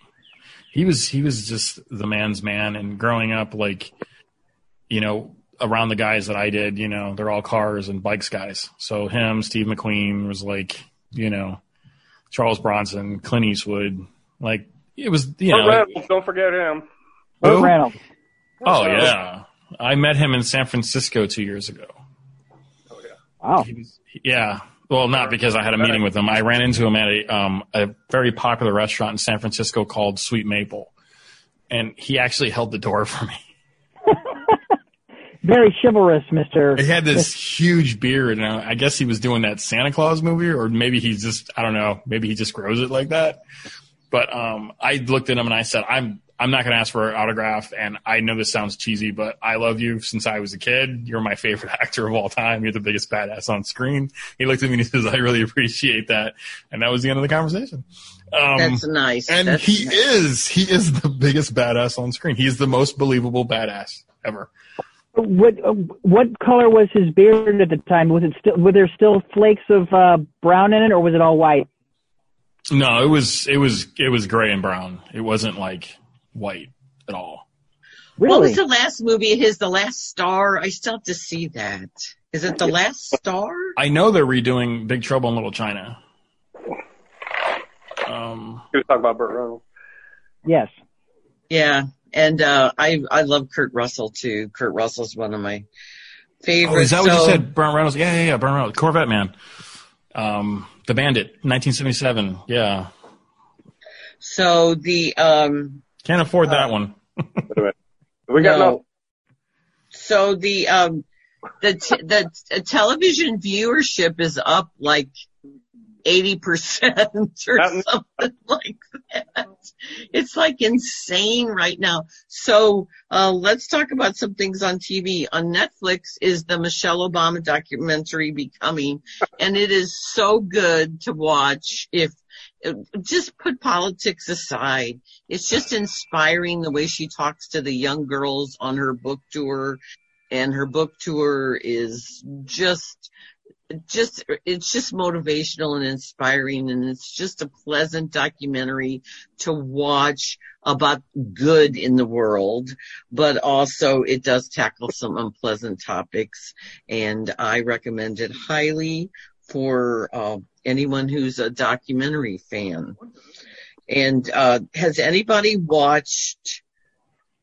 He was he was just the man's man, and growing up, like you know, around the guys that I did, you know, they're all cars and bikes guys. So him, Steve McQueen was like, you know, Charles Bronson, Clint Eastwood, like it was, you Burt know. Reynolds, don't forget him. Burt Who? Reynolds. Oh yeah, I met him in San Francisco two years ago. Oh yeah. Wow. He was, yeah. Well, not because I had a meeting with him. I ran into him at a um a very popular restaurant in San Francisco called Sweet Maple, and he actually held the door for me. Very chivalrous, Mister. He had this huge beard, and I I guess he was doing that Santa Claus movie, or maybe he's just I don't know. Maybe he just grows it like that. But um, I looked at him and I said, "I'm I'm not going to ask for an autograph, and I know this sounds cheesy, but I love you since I was a kid. You're my favorite actor of all time. You're the biggest badass on screen." He looked at me and he says, "I really appreciate that," and that was the end of the conversation. Um, That's nice. and That's he nice. is he is the biggest badass on screen. He's the most believable badass ever. What uh, what color was his beard at the time? Was it still were there still flakes of uh, brown in it, or was it all white? No, it was it was it was gray and brown. It wasn't like white at all. What was the last movie of his? The Last Star? I still have to see that. Is it The Last Star? I know they're redoing Big Trouble in Little China. Um, He was talking about Burt Reynolds. Yes. Yeah. And, uh, I, I love Kurt Russell too. Kurt Russell's one of my favorites. oh, is that what you said? Burnt Reynolds? Yeah, yeah, yeah. Burnt Reynolds. Corvette Man. Um, the Bandit, 1977. Yeah. So the, um, Can't afford that one. We got No. no. So the um the t- the t- television viewership is up like eighty percent or That- something like that. It's like insane right now. So uh, let's talk about some things on TV. On Netflix is the Michelle Obama documentary Becoming, and it is so good to watch. If just put politics aside, it's just inspiring the way she talks to the young girls on her book tour and her book tour is just just it's just motivational and inspiring and it's just a pleasant documentary to watch about good in the world but also it does tackle some unpleasant topics and i recommend it highly for uh, anyone who's a documentary fan and uh, has anybody watched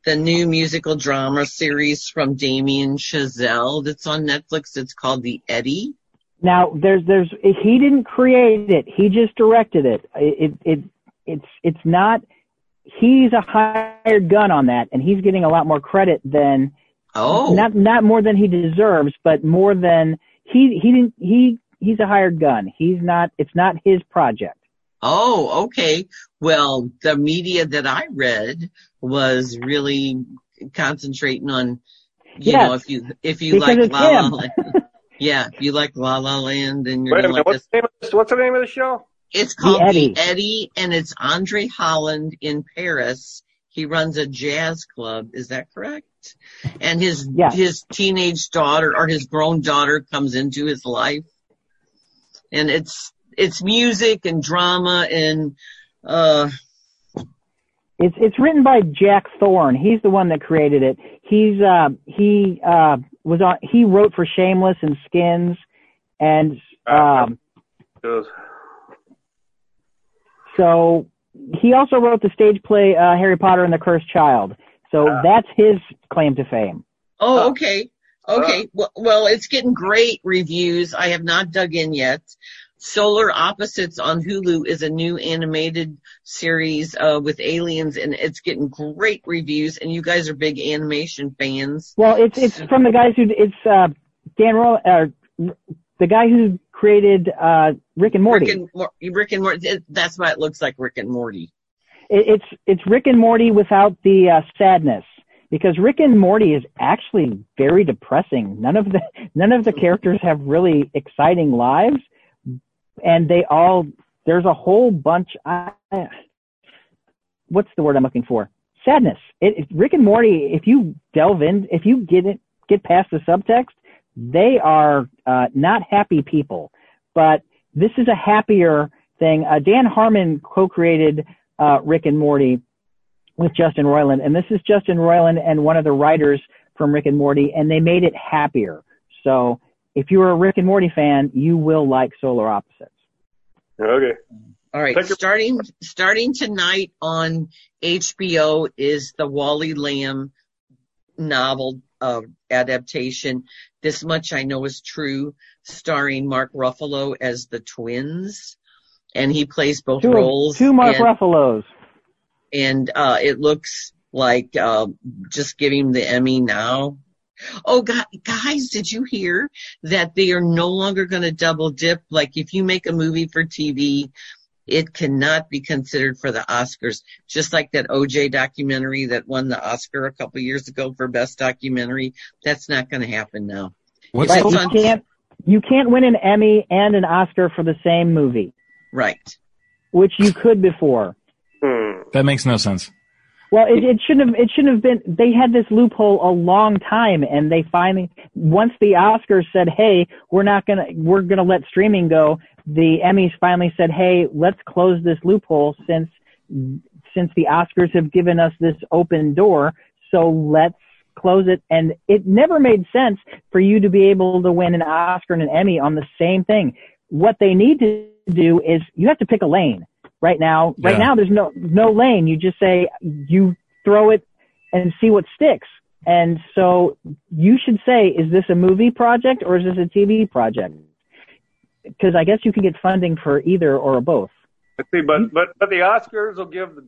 the new musical drama series from Damien Chazelle that's on Netflix? It's called The Eddie. Now there's there's he didn't create it. He just directed it. It it it's it's not. He's a hired gun on that, and he's getting a lot more credit than Oh, not not more than he deserves, but more than he he didn't he he's a hired gun. He's not. It's not his project. oh, okay. Well, the media that I read was really concentrating on, you Yes, know, if you if you because like La La. Land, yeah, you like La La Land, and you're Wait a minute. like What's this. the, name of this, what's the name of the show? It's called Eddie. The Eddie, and it's Andre Holland in Paris. He runs a jazz club. Is that correct? And his Yeah. his teenage daughter or his grown daughter comes into his life, and it's it's music and drama and uh It's it's written by Jack Thorne. He's the one that created it. He's uh he uh was on he wrote for Shameless and Skins and um Goes, so he also wrote the stage play uh Harry Potter and the Cursed Child. So Ah. that's his claim to fame. oh Oh. okay okay well, well it's getting great reviews. I have not dug in yet. Solar Opposites on Hulu is a new animated series uh, with aliens, and it's getting great reviews. And you guys are big animation fans. Well, it's it's from the guys who it's uh Dan Roll uh, the guy who created uh Rick and Morty. Rick and, Mor- Rick and Morty. it- That's why it looks like Rick and Morty. It, it's it's Rick and Morty without the uh, sadness because Rick and Morty is actually very depressing. None of the none of the characters have really exciting lives, and they all there's a whole bunch. I, what's the word I'm looking for? Sadness. It, it, Rick and Morty. If you delve in, if you get it, get past the subtext, they are uh, not happy people. But this is a happier thing. Uh, Dan Harmon co-created uh, Rick and Morty with Justin Roiland, and this is Justin Roiland and one of the writers from Rick and Morty, and they made it happier. So if you're a Rick and Morty fan, you will like Solar Opposites. okay. All right, Thank you. starting starting tonight on HBO is the Wally Lamb novel uh, adaptation. This much I know is true, starring Mark Ruffalo as the twins, and he plays both Two, roles. two Mark and, Ruffalos. and uh, it looks like uh, just give him the Emmy now. Oh, guys, did you hear that they are no longer going to double dip? Like if you make a movie for TV, it cannot be considered for the Oscars. Just like that OJ documentary that won the Oscar a couple years ago for best documentary. That's not going to happen now. What's Right, you on- can't you can't win an Emmy and an Oscar for the same movie, Right. which you could before. Hmm. that makes no sense. Well, it, it shouldn't have. It shouldn't have been. They had this loophole a long time, and they finally, once the Oscars said, "Hey, we're not gonna, we're gonna let streaming go," the Emmys finally said, "Hey, let's close this loophole since since the Oscars have given us this open door. So let's close it. And it never made sense for you to be able to win an Oscar and an Emmy on the same thing. What they need to do is you have to pick a lane right now. Right Yeah. now, there's no, no lane. You just say, you throw it and see what sticks. And so you should say, is this a movie project or is this a TV project? Because I guess you can get funding for either or both. Let's see, but but but the Oscars will give the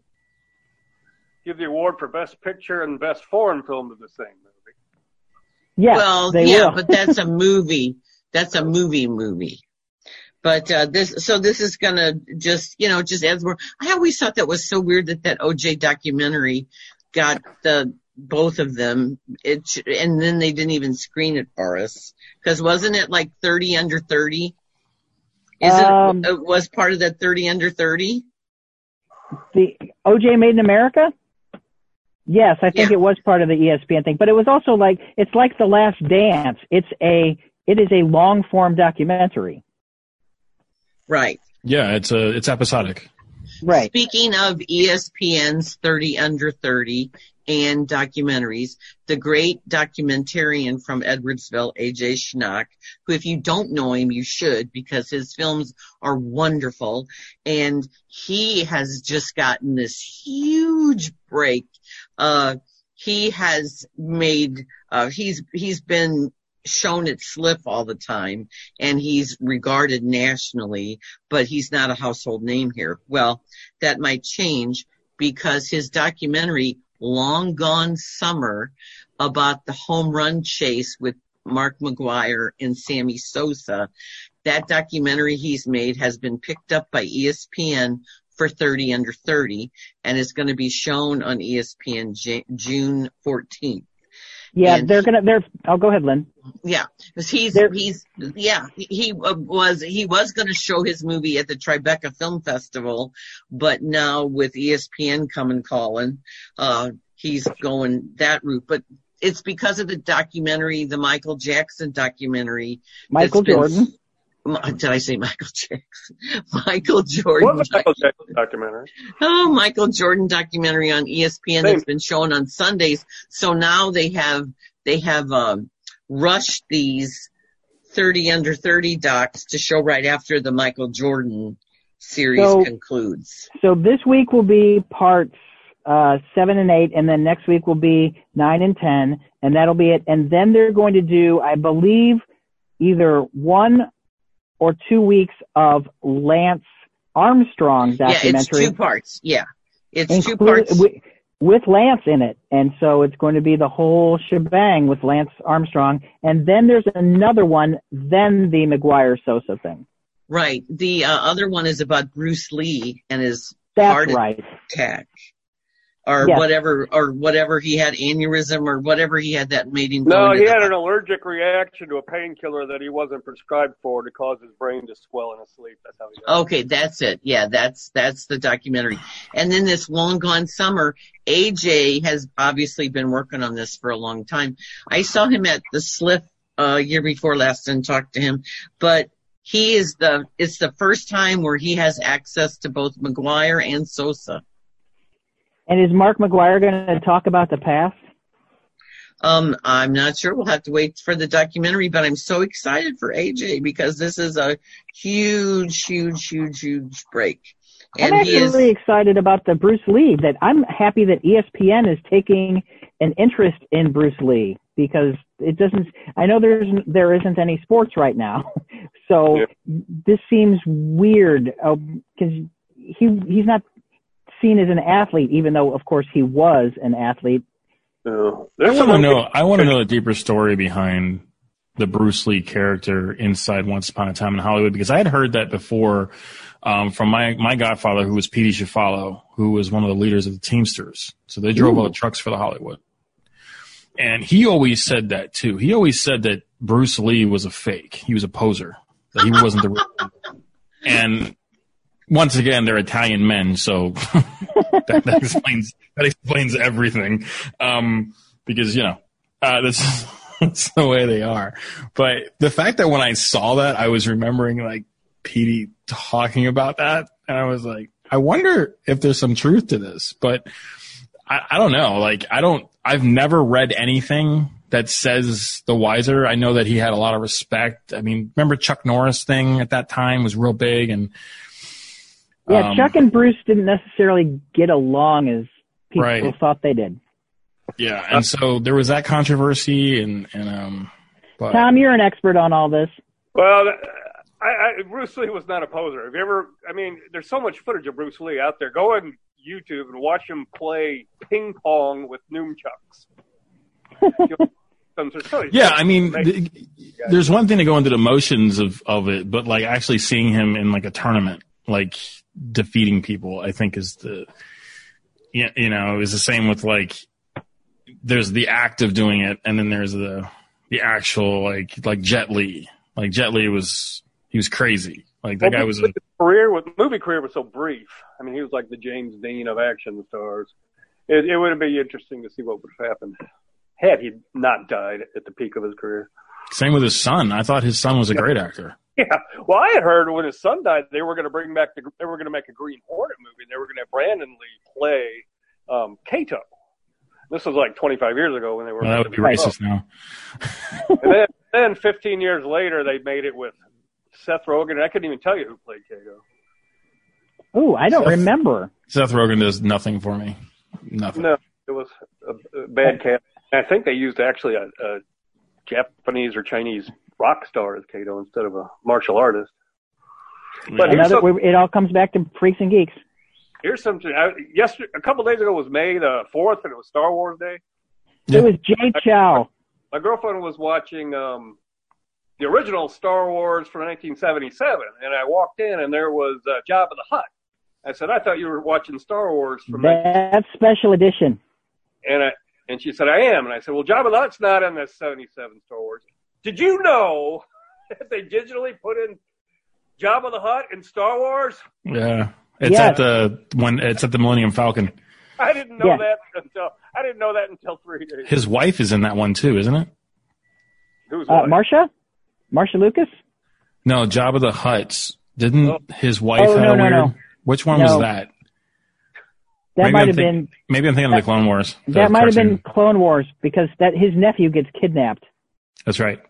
give the award for best picture and best foreign film to the same movie. Yeah, well, they yeah, will. but that's a movie. That's a movie movie. But uh, this, so this is gonna just, you know, just as we're. I always thought that was so weird that that OJ documentary got the both of them. It and then they didn't even screen it for us because wasn't it like thirty under thirty? Is Um, it, it was part of that thirty under thirty? the OJ Made in America? Yes, I think Yeah. it was part of the ESPN thing, but it was also like it's like The Last Dance. It's a it is a long form documentary. Right. Yeah, it's a it's episodic. Right. Speaking of ESPN's 30 under 30 and documentaries, the great documentarian from Edwardsville, AJ Schnack, who if you don't know him, you should because his films are wonderful. And he has just gotten this huge break. Uh, he has made, uh, he's, he's been shown at Sliff all the time and he's regarded nationally, but he's not a household name here. Well, that might change because his documentary, Long Gone Summer, about the home run chase with Mark McGwire and Sammy Sosa, that documentary he's made has been picked up by ESPN for 30 under 30 and is going to be shown on ESPN June 14th. Yeah, And- they're gonna they're oh go ahead, Lynn. Yeah, because he's There- he's yeah he, was he was to show his movie at the Tribeca Film Festival, but now with ESPN coming calling, uh, he's going that route. But it's because of the documentary, the Michael Jackson documentary. Michael been- Jordan. Mi- Did I say Michael Jackson? Michael Jordan. What was Michael Jackson documentary? Oh, Michael Jordan documentary on ESPN Same. that's been shown on Sundays. So now they have they have um, rushed these 30 under 30 docs to show right after the Michael Jordan series So- concludes. So this week will be parts uh, seven and eight, and then next week will be nine and ten, and that'll be it. And then they're going to do, I believe, either one or two weeks of Lance Armstrong documentary. Yeah, it's two parts. Yeah, it's two parts. With, with Lance in it. And so it's going to be the whole shebang with Lance Armstrong. And then there's another one, then the McGwire Sosa thing. Right. The uh, other one is about Bruce Lee and his That's Heart right. attack. Or Yes. whatever, or whatever he had aneurysm, or whatever he had that made him. go No, he the had an allergic reaction to a painkiller that he wasn't prescribed for to cause his brain to swell in his sleep. That's how he died. Okay, that's it. Yeah, that's that's the documentary. And then this long gone summer, AJ has obviously been working on this for a long time. I saw him at the Sliff uh year before last and talked to him, but he is the it's the first time where he has access to both McGwire and Sosa. And is Mark McGwire going to talk about the past? Um, I'm not sure. We'll have to wait for the documentary, but I'm so excited for AJ because this is a huge, huge, huge, huge break. And I'm he is actually excited about the Bruce Lee. That I'm happy that ESPN is taking an interest in Bruce Lee because it doesn't. I know there's there isn't any sports right now, so Yeah. this seems weird because he he's not seen as an athlete, even though of course he was an athlete. No. I want to know. I want to know the deeper story behind the Bruce Lee character inside Once Upon a Time in Hollywood because I had heard that before um, from my my godfather, who was Petey Shafalo, who was one of the leaders of the Teamsters. So they drove all the trucks for the Hollywood, and he always said that too. He always said that Bruce Lee was a fake. He was a poser. That he wasn't the real. And once again, they're Italian men, so that, that explains that explains everything. Um, because you know uh, that's that's the way they are. But the fact that when I saw that, I was remembering like Petey talking about that, and I was like, I wonder if there's some truth to this. But I, I don't know. Like I don't. I've never read anything that says the wiser. I know that he had a lot of respect. I mean, remember Chuck Norris thing at that time was real big, and Yeah, um, Chuck and Bruce didn't necessarily get along as people Right. thought they did. yeah, and so there was that controversy, and and um, but Tom, you're an expert on all this. Well, I, I, Bruce Lee was not a poser. Have you ever? I mean, there's so much footage of Bruce Lee out there. Go on YouTube and watch him play ping pong with nunchucks. Some sort of- so- yeah, I mean, th- there's one thing to go into the motions of of it, but like actually seeing him in like a tournament, like defeating people, I think is the yeah, you know, it was the same with like there's the act of doing it, and then there's the the actual like like Jet Li. Like Jet Li was he was crazy. Like that Well, guy was a, career with movie career was so brief. I mean, he was like the James Dean of action stars. It, it would be interesting to see what would have happened had he not died at the peak of his career. same with his son. I thought his son was a great actor. Yeah. Well, I had heard when his son died, they were going to bring back the, they were going to make a Green Hornet movie. and They were going to have Brandon Lee play um, Kato. This was like 25 years ago when they were. Well, that would be racist now. And then, then 15 years later, they made it with Seth Rogen. And I couldn't even tell you who played Kato. Oh, I don't remember. Seth Rogen does nothing for me. Nothing. No, it was a, a bad cast. I think they used actually a, a Japanese or Chinese rock star as Kato instead of a martial artist. But Another, some, it all comes back to freaks and geeks. here's something. I, yesterday, a couple days ago was May the fourth, and it was Star Wars Day. Yeah. It was Jay Chou. My girlfriend was watching um, the original Star Wars from 1977, and I walked in, and there was uh, Jabba the Hutt. I said, "I thought you were watching Star Wars from." 19- That's special edition. And I and she said, "I am." And I said, "Well, Jabba the Hutt's not in the '77 Star Wars. Did you know that they digitally put in Jabba the Hutt in Star Wars? Yeah. It's Yeah. at the when it's at the Millennium Falcon. I didn't know Yeah. that until I didn't know that until three days. His wife is in that one too, isn't it? Who's Uh, wife? Marcia? Marcia Lucas? No, Jabba the Hutt's. Didn't Oh. his wife Oh, have no, a no, weird? no. Which one No. was that? That Maybe might I'm have think- been Maybe I'm thinking of the Clone Wars. the that might have been. Clone Wars because that his nephew gets kidnapped. That's right.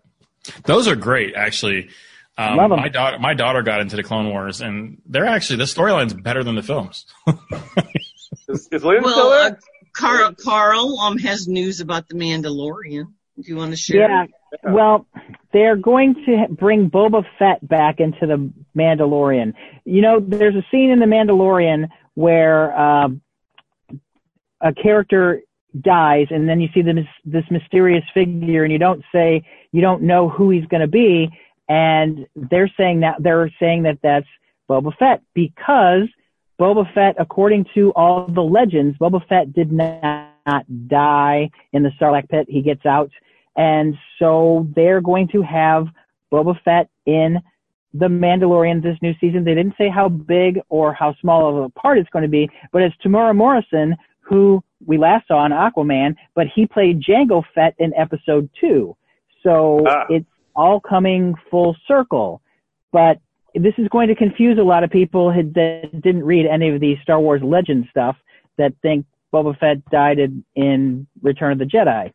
Those are great, actually. Um, Love 'em. My daughter, my daughter got into the Clone Wars, and they're actually the storyline's better than the films. Is, is Lynn still Well, there? uh, Carl, Carl um, has news about the Mandalorian. Do you want to share? Yeah. Well, they're going to bring Boba Fett back into the Mandalorian. You know, there's a scene in the Mandalorian where uh, a character dies, and then you see this this mysterious figure, and you don't say you don't know who he's going to be, and they're saying that they're saying that that's Boba Fett because Boba Fett, according to all the legends, Boba Fett did not die in the Sarlacc pit. He gets out. And so they're going to have Boba Fett in the Mandalorian this new season. They didn't say how big or how small of a part it's going to be, but it's Temuera Morrison, who we last saw in Aquaman, but he played Jango Fett in episode two. So Ah. it's all coming full circle. But this is going to confuse a lot of people that didn't read any of the Star Wars legend stuff that think Boba Fett died in, in Return of the Jedi.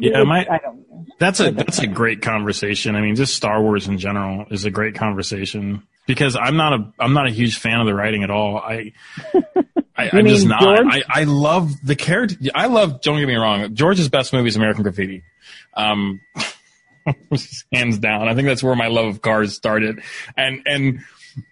Yeah, It's- my I don't, That's a that's a great conversation. I mean, just Star Wars in general is a great conversation because I'm not a I'm not a huge fan of the writing at all. I I, You I'm just not. I, I love the character. I love. Don't get me wrong. George's best movie is American Graffiti. Um, hands down. I think that's where my love of cars started. And and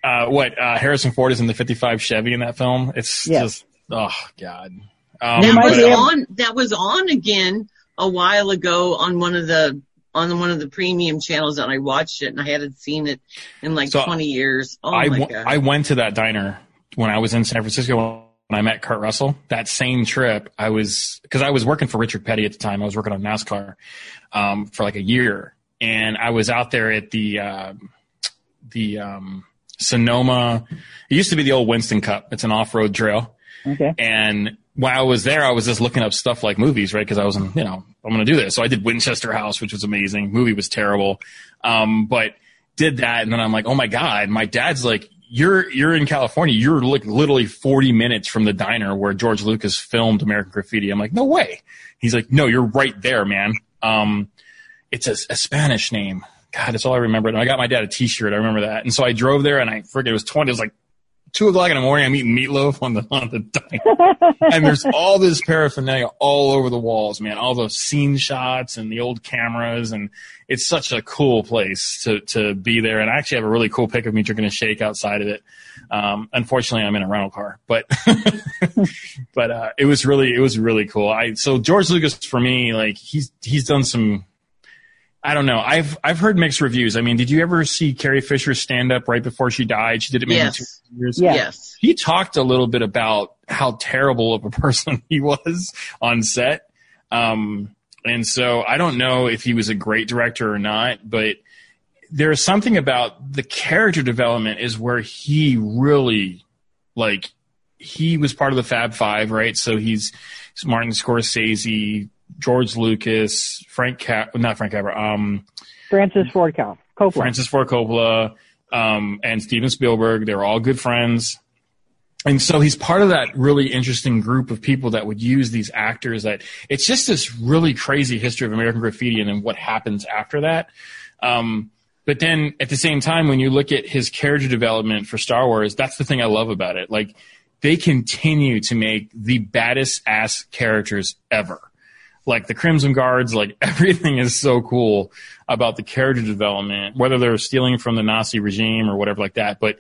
uh, what uh, Harrison Ford is in the '55 Chevy in that film. It's Yeah. just oh god. Um, that was be able- on. That was on again a while ago on one of the on one of the premium channels, and I watched it, and I hadn't seen it in like So, 20 years. Oh I, my w- god! I went to that diner when I was in San Francisco when I met Kurt Russell. That same trip, I was because I was working for Richard Petty at the time. I was working on NASCAR um, for like a year, and I was out there at the uh, the um, Sonoma. It used to be the old Winston Cup. It's an off road trail, okay. and while I was there, I was just looking up stuff like movies, right? Because I was, in, you know, I'm going to do this. So I did Winchester House, which was amazing. Movie was terrible, um, but did that, and then I'm like, oh my god, my dad's like, you're you're in California. You're like literally 40 minutes from the diner where George Lucas filmed American Graffiti. I'm like, no way. He's like, no, you're right there, man. Um, it's a, a Spanish name. God, that's all I remember. And I got my dad a T-shirt. I remember that. And so I drove there, and I forget it was 20. It was like two o'clock in the morning. I'm eating meatloaf on the on the diner, and there's all this paraphernalia all over the walls, man. All those scene shots and the old cameras, and it's such a cool place to to be there. And I actually have a really cool pic of me drinking a shake outside of it. Um, unfortunately, I'm in a rental car, but but uh, it was really it was really cool. I so George Lucas for me, like he's he's done some. I don't know. I've I've heard mixed reviews. I mean, did you ever see Carrie Fisher stand up right before she died? She did it maybe Yes. two years. Yeah. Yes. He talked a little bit about how terrible of a person he was on set. Um, and so I don't know if he was a great director or not, but there's something about the character development is where he really like he was part of the Fab Five, right? So he's, he's Martin Scorsese, George Lucas, Frank Cap, not Frank Capra, um, Francis Ford Coppola. Francis Ford Coppola, um, and Steven Spielberg. They're all good friends. And so he's part of that really interesting group of people that would use these actors that it's just this really crazy history of American graffiti and then what happens after that. Um, but then at the same time, when you look at his character development for Star Wars, that's the thing I love about it. Like they continue to make the baddest ass characters ever like the Crimson Guards, like everything is so cool about the character development, whether they're stealing from the Nazi regime or whatever like that. But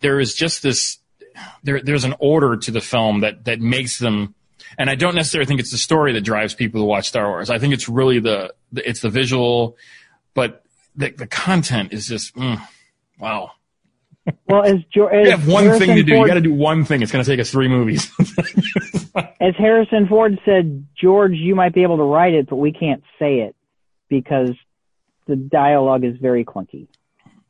there is just this, there, there's an order to the film that, that makes them, and I don't necessarily think it's the story that drives people to watch Star Wars. I think it's really the, it's the visual, but the, the content is just, mm, wow. Well, as, jo- as You have one Harrison thing to do. Ford, You got to do one thing. It's going to take us three movies. as Harrison Ford said, George, you might be able to write it, but we can't say it because the dialogue is very clunky.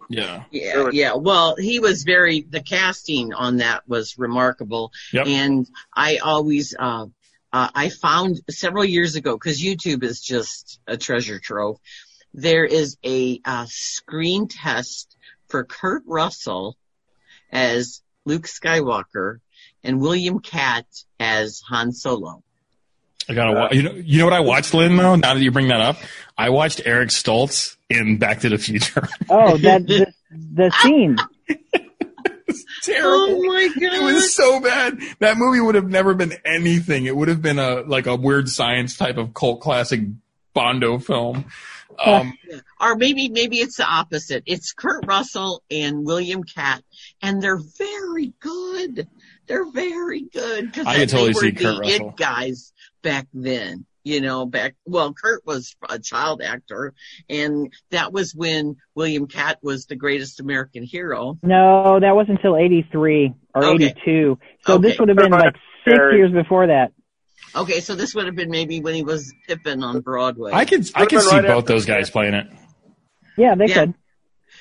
yeah. Yeah, Really? yeah. Well, he was very, the casting on that was remarkable. Yep. And I always, uh, uh, I found several years ago, cause YouTube is just a treasure trove. There is a, uh, screen test for Kurt Russell as Luke Skywalker and William Katt as Han Solo. I gotta watch. You know, you know what I watched, Lynn? Though now that you bring that up, I watched Eric Stoltz in Back to the Future. Oh, that the, the scene. Terrible. Oh my god. It was so bad. That movie would have never been anything. It would have been a like a weird science type of cult classic Bondo film. Um, or maybe maybe it's the opposite. It's Kurt Russell and William Katt, and they're very good. They're very good because I could totally they were see the Kurt Russell. it guys back then. You know, back well, Kurt was a child actor, and that was when William Katt was the greatest American hero. No, that wasn't until 83 or Okay. 82. So this would have been like six years before that. Okay, so this would have been maybe when he was Pippin on Broadway. I could I Would've could see right both those guys playing it. Yeah, they Yeah. could.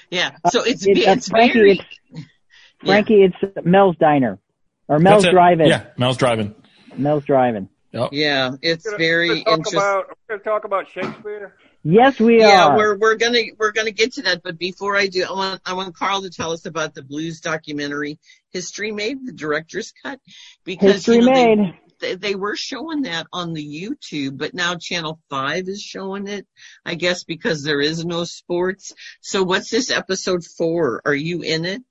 yeah, so it's It- uh, it's Frankie, very it's Frankie, it's Mel's Diner or Mel's Drive-In. Yeah, Mel's driving. Mel's Drive-In. Yep. yeah, it's We're gonna- very we're gonna talk interesting. about, we're gonna talk about Shakespeare. Yes, we yeah, are. Yeah, we're we're gonna we're gonna get to that, but before I do, I want I want Carl to tell us about the blues documentary History Made, the director's cut, because History you know, made. They, they were showing that on the YouTube, but now Channel Five is showing it. I guess because there is no sports. So what's this episode for? Are you in it?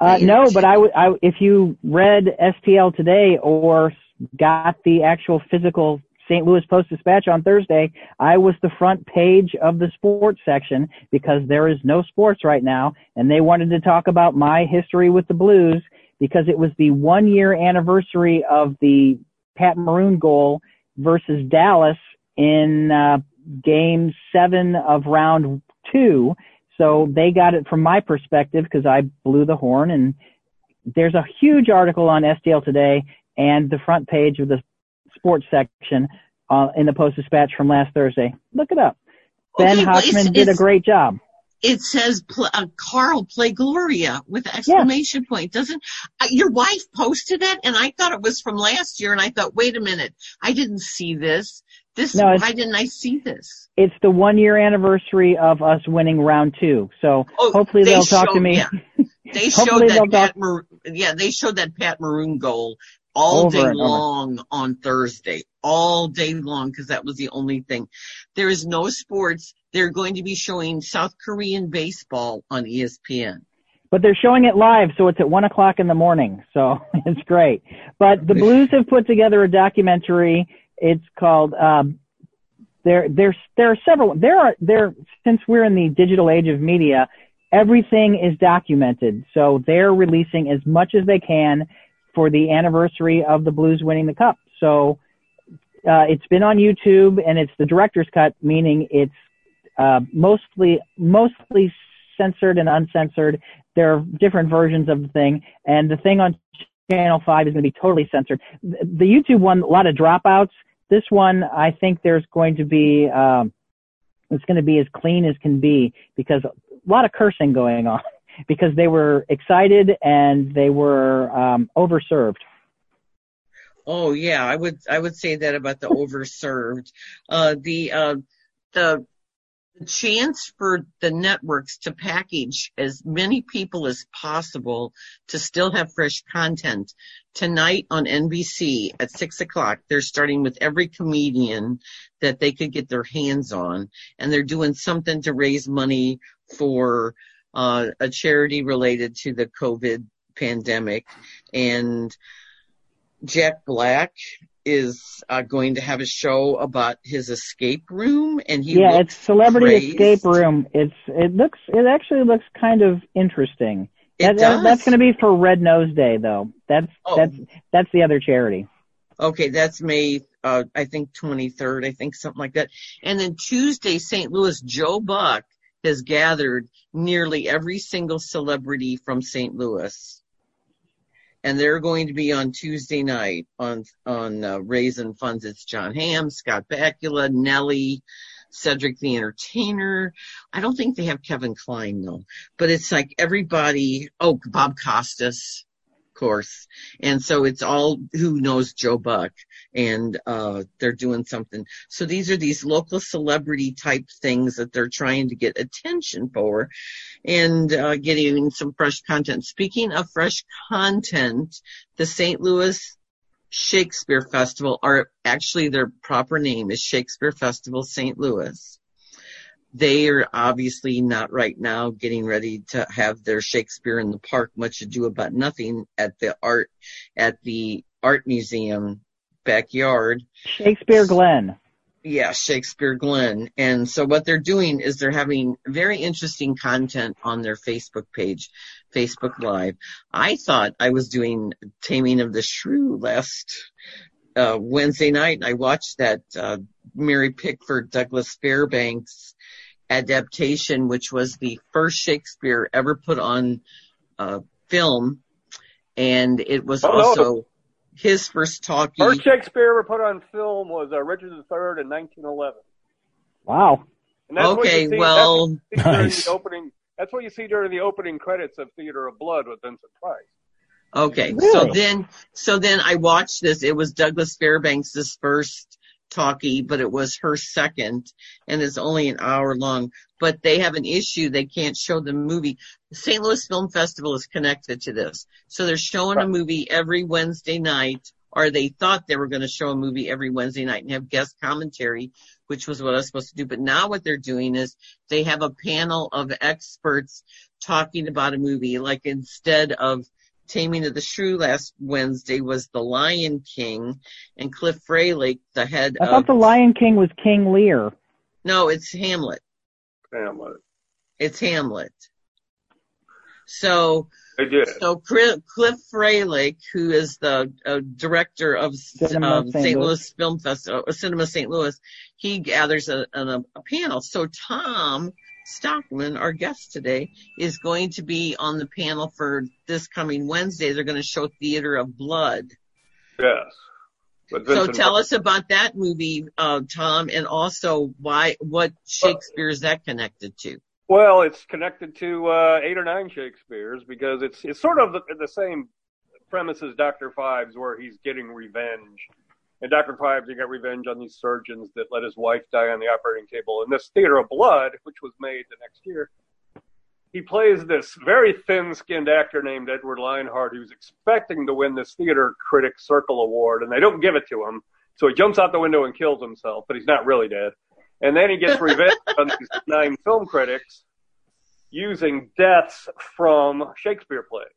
Uh, no, but I, w- I- if you read STL today or got the actual physical St. Louis Post Dispatch on Thursday, I was the front page of the sports section because there is no sports right now, and they wanted to talk about my history with the Blues because it was the one year anniversary of the Pat Maroon goal versus Dallas in uh, game seven of round two. So they got it from my perspective because I blew the horn and there's a huge article on STL today and the front page of the sports section uh, in the Post Dispatch from last Thursday. Look it up. Ben Okay, Hochman did a great job. It says uh, Carl play Gloria with exclamation point. Doesn't uh, your wife posted it? And I thought it was from last year. And I thought, wait a minute, I didn't see this. This No, why didn't I see this? It's the one year anniversary of us winning round two. So Oh, hopefully they they'll talk to me. yeah. They showed that Pat Mar- yeah, they showed that Pat Maroon goal all Over day over. long on Thursday, all day long because that was the only thing. There is no sports. They're going to be showing South Korean baseball on ESPN. but they're showing it live, so it's at one o'clock in the morning. So it's great. But the Blues have put together a documentary. It's called. Um, there, there's, there are several. There are there since we're in the digital age of media, everything is documented. So they're releasing as much as they can for the anniversary of the Blues winning the cup. So uh, it's been on YouTube, and it's the director's cut, meaning it's uh, mostly mostly censored and uncensored. There are different versions of the thing, and the thing on Channel Five is going to be totally censored. The YouTube one, a lot of dropouts. This one, I think there's going to be um, it's going to be as clean as can be because a lot of cursing going on because they were excited and they were um, overserved. Oh yeah, I would I would say that about the overserved. Uh, the uh, the the chance for the networks to package as many people as possible to still have fresh content. Tonight on NBC at six o'clock, they're starting with every comedian that they could get their hands on, and they're doing something to raise money for uh, a charity related to the COVID pandemic. And Jack Black is uh, going to have a show about his escape room, and he yeah, it's Celebrity crazed. Escape Room. It's it looks it actually looks kind of interesting. That- does. that's going to be for Red Nose Day, though. That's Oh. that's that's the other charity. Okay, that's May, uh, I think 23rd, I think something like that. And then Tuesday, St. Louis, Joe Buck has gathered nearly every single celebrity from St. Louis. And they're going to be on Tuesday night on, on, uh, Raising Funds. It's Jon Hamm, Scott Bakula, Nelly, Cedric the Entertainer. I don't think they have Kevin Kline though, but it's like everybody, oh, Bob Costas, course. And so it's all who knows Joe Buck and uh they're doing something. So these are these local celebrity type things that they're trying to get attention for and uh getting some fresh content. Speaking of fresh content, the St. Louis Shakespeare Festival or actually their proper name is Shakespeare Festival St. Louis. They are obviously not right now getting ready to have their Shakespeare in the Park, much ado about nothing at the art, at the art museum backyard. Shakespeare Glen. Yeah, Shakespeare Glen. And so what they're doing is they're having very interesting content on their Facebook page, Facebook Live. I thought I was doing Taming of the Shrew last uh, Wednesday night. and I watched that uh, Mary Pickford Douglas Fairbanks adaptation, which was the first Shakespeare ever put on uh, film, and it was Oh, no. also his first talkie. First Shakespeare ever put on film was uh, Richard III in 1911. Wow. And that's what Okay, see, well, that's what you see during Nice. the opening. That's what you see during the opening credits of Theater of Blood with Vincent Price. Okay, Really? so then, so then I watched this. It was Douglas Fairbanks' first talkie, but it was her second, and it's only an hour long. But they have an issue; they can't show the movie. The St. Louis Film Festival is connected to this, so they're showing a movie every Wednesday night, or they thought they were going to show a movie every Wednesday night and have guest commentary, which was what I was supposed to do. But now what they're doing is they have a panel of experts talking about a movie, like instead of Taming of the Shrew last Wednesday was The Lion King and Cliff Froehlich, the head I of, thought the Lion King was King Lear. no, it's Hamlet. Hamlet. It's Hamlet. So, They did. so Cliff Froehlich, who is the uh, director of Cinema um, St. St. Louis. Louis Film Festival, uh, Cinema St. Louis, he gathers a, a, a panel. So Tom Stockman, our guest today, is going to be on the panel for this coming Wednesday. They're going to show Theater of Blood. Yes. So tell us about that movie, uh, Tom, and also why, what Shakespeare is that connected to? Well, it's connected to uh, eight or nine Shakespeare's because it's it's sort of the, the same premise as Doctor Phibes, where he's getting revenge. And Doctor Phibes, he got revenge on these surgeons that let his wife die on the operating table. In this Theater of Blood, which was made the next year, he plays this very thin-skinned actor named Edward Lionheart who's expecting to win this Theater Critics Circle Award, and they don't give it to him. So he jumps out the window and kills himself, but he's not really dead. And then he gets revenge on these nine film critics using deaths from Shakespeare plays.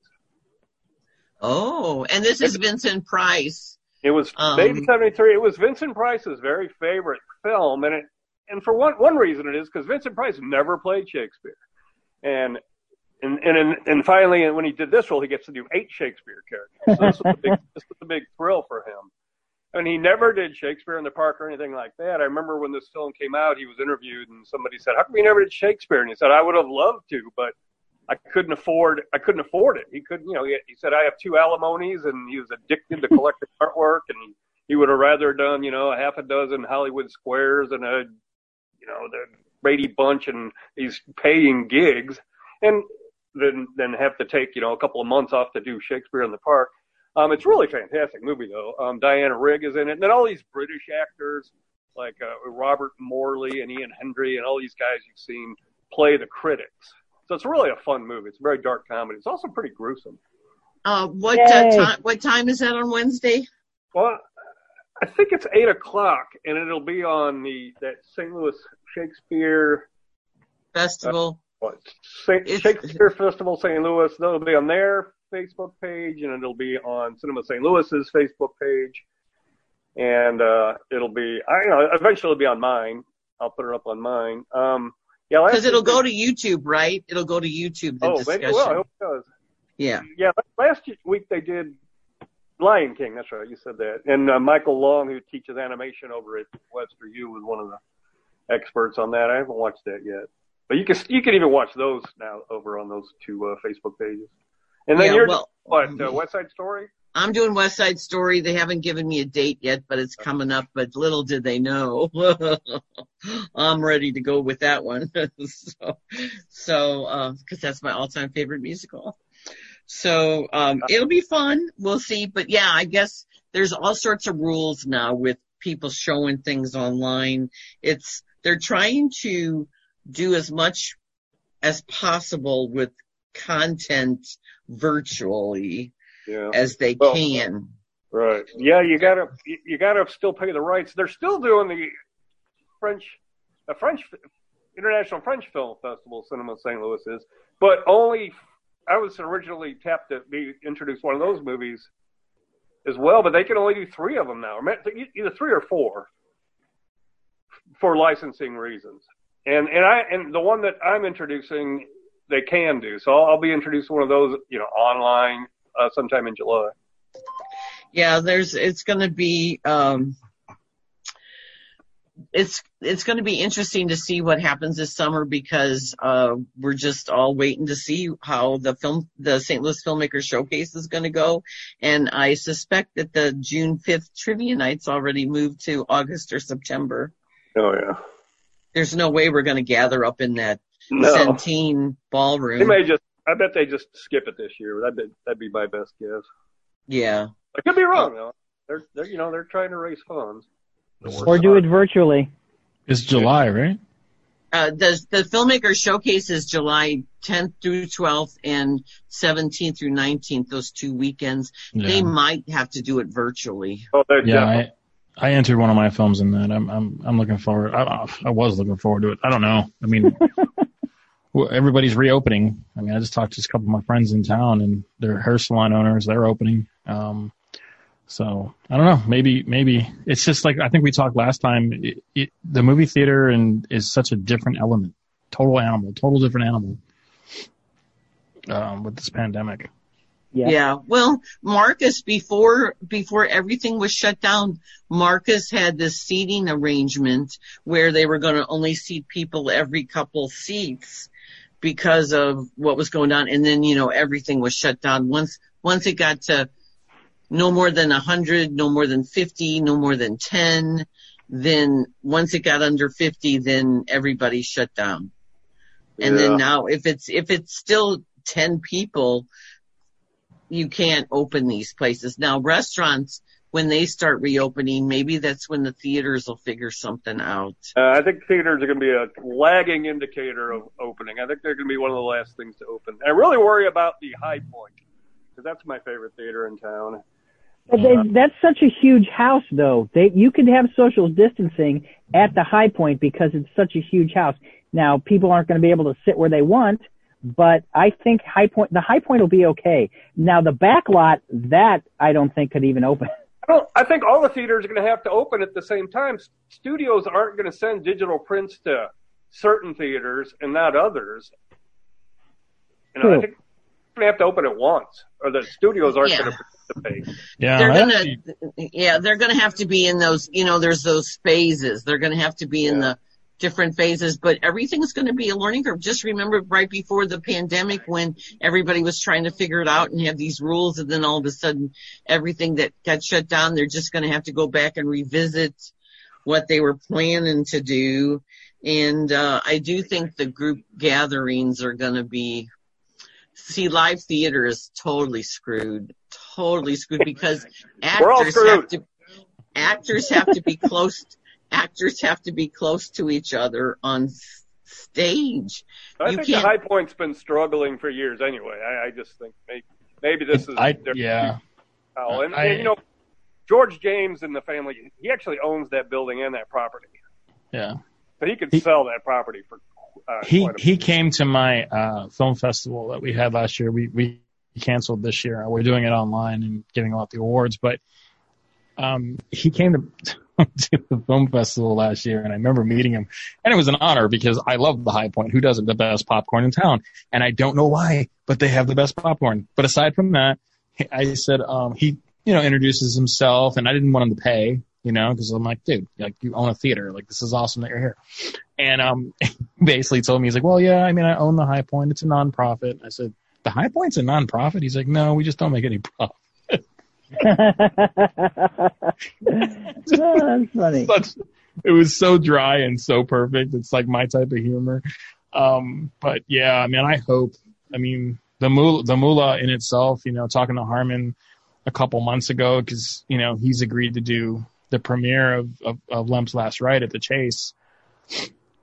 Oh, and this is Vincent Price. It was Um, made '73. It was Vincent Price's very favorite film, and it and for one one reason it is because Vincent Price never played Shakespeare, and and and and, and finally when he did this role, he gets to do eight Shakespeare characters. So this was a big this was a big thrill for him. And he never did Shakespeare in the Park or anything like that. I remember when this film came out, he was interviewed and somebody said, "How come you never did Shakespeare?" And he said, "I would have loved to, but I couldn't afford. I couldn't afford it. He couldn't. You know, he, he said I have two alimonies, and he was addicted to collecting artwork, and he, would have rather done you know a half a dozen Hollywood squares and a you know the Brady Bunch, and he's paying gigs, and then then have to take you know a couple of months off to do Shakespeare in the Park. Um, it's really fantastic movie though. Um, Diana Rigg is in it, and then all these British actors like uh, Robert Morley and Ian Hendry and all these guys you've seen play the critics. So it's really a fun movie. It's a very dark comedy. It's also pretty gruesome. Uh, what uh, time? What time is that on Wednesday? Well, I think it's eight o'clock, and it'll be on the that St. Louis Shakespeare Festival. what, St. Shakespeare Festival St. Louis. That'll be on their Facebook page, and it'll be on Cinema St. Louis's Facebook page, and uh, it'll be I you know eventually it'll be on mine. I'll put it up on mine. Um, yeah, Because it'll go to YouTube, right? It'll go to YouTube. The Oh, discussion. maybe well. I hope it does. yeah. Yeah, last week they did Lion King. That's right, you said that. And uh, Michael Long, who teaches animation over at Webster U, was one of the experts on that. I haven't watched that yet, but you can you can even watch those now over on those two uh, Facebook pages. And then Yeah, you're well- what uh, West Side Story? I'm doing West Side Story. They haven't given me a date yet, but it's coming up. But little did they know, I'm ready to go with that one. so, so because that's my all-time favorite musical. So um, it'll be fun. We'll see. But yeah, I guess there's all sorts of rules now with people showing things online. It's they're trying to do as much as possible with content virtually Yeah. as they Well, can. Right. Yeah, you gotta you gotta still pay the rights. They're still doing the French, the French International French Film Festival, Cinema St. Louis is, but only. I was originally tapped to be introduced one of those movies as well, but they can only do three of them now, either three or four, for licensing reasons. And and I and the one that I'm introducing, they can do. So I'll, I'll be introducing one of those, you know, online uh, sometime in July. Yeah, there's it's going to be um it's it's going to be interesting to see what happens this summer because uh we're just all waiting to see how the film the St. Louis Filmmaker Showcase is going to go and I suspect that the June 5th trivia night's already moved to August or September. Oh yeah. There's no way we're going to gather up in that No. Centene ballroom. They may just. I bet they just skip it this year. That'd be, that'd be my best guess. yeah. I could be wrong though. They're, they're, you know, they're trying to raise funds. Or do it virtually. It's July, right? Uh, the, the filmmaker showcase is July 10th through 12th and 17th through 19th, those two weekends. They might have to do it virtually. Oh, they're yeah I, I entered one of my films in that. I'm I'm I'm looking forward. I, I was looking forward to it. I don't know. I mean, well, everybody's reopening. I mean, I just talked to a couple of my friends in town, and their hair salon owners. They're opening. Um, so I don't know. Maybe maybe it's just like I think we talked last time. It, it, the movie theater and is such a different element. Total animal. Total different animal. Um, with this pandemic. Yeah. Yeah. Well, Marcus, before, before everything was shut down, Marcus had this seating arrangement where they were going to only seat people every couple seats because of what was going on. And then, you know, everything was shut down. Once, once it got to no more than a hundred, no more than 50, no more than 10, then once it got under 50, then everybody shut down. And Yeah. then now if it's, if it's still 10 people, you can't open these places. Now restaurants when they start reopening, maybe that's when the theaters will figure something out. Uh, I think theaters are going to be a lagging indicator of opening. I think they're going to be one of the last things to open. I really worry about the Hi-Pointe because that's my favorite theater in town. But they, that's such a huge house, though. They you could have social distancing at the Hi-Pointe because it's such a huge house. Now people aren't going to be able to sit where they want, but I think Hi-Pointe the Hi-Pointe will be okay. Now the back lot that I don't think could even open. I don't. I think all the theaters are going to have to open at the same time. Studios aren't going to send digital prints to certain theaters and not others. You know, I hmm. think they're going to have to open at once, or the studios aren't Yeah. going to participate. Yeah, they're gonna, yeah, they're gonna have to be in those, you know, there's those phases. They're gonna have to be in Yeah. the different phases, but everything's gonna be a learning curve. Just remember right before the pandemic when everybody was trying to figure it out and have these rules and then all of a sudden everything that got shut down, they're just gonna have to go back and revisit what they were planning to do. And, uh, I do think the group gatherings are gonna be, see, live theater is totally screwed, totally screwed because actors have to, actors have to be close, actors have to be close to each other on stage. I You think can't- the Hi-Pointe's been struggling for years anyway. I, I just think maybe, maybe this is I, their yeah, foul. And, I- and, you know, George James and the family, he actually owns that building and that property, yeah. so he could He- sell that property for uh, He quite a he came to my uh, film festival that we had last year. We we canceled this year. We're doing it online and giving out the awards, but um, he came to to the film festival last year, and I remember meeting him, and it was an honor because I love the Hi-Pointe. Who doesn't? The best popcorn in town, and I don't know why, but they have the best popcorn. But aside from that, I said um, he you know introduces himself, and I didn't want him to pay. You know, because I'm like, dude, like you own a theater, like this is awesome that you're here. And um, basically told me he's like, well, yeah, I mean, I own the Hi-Pointe. It's a nonprofit. I said, the Hi-Pointe's a nonprofit. He's like, no, we just don't make any profit. Oh, that's funny. Such, it was so dry and so perfect. It's like my type of humor. Um, but yeah, I mean, I hope. I mean, the moolah, the moolah in itself. You know, talking to Harmon a couple months ago because you know he's agreed to do the premiere of of, of Lemp's Last Ride at the Chase,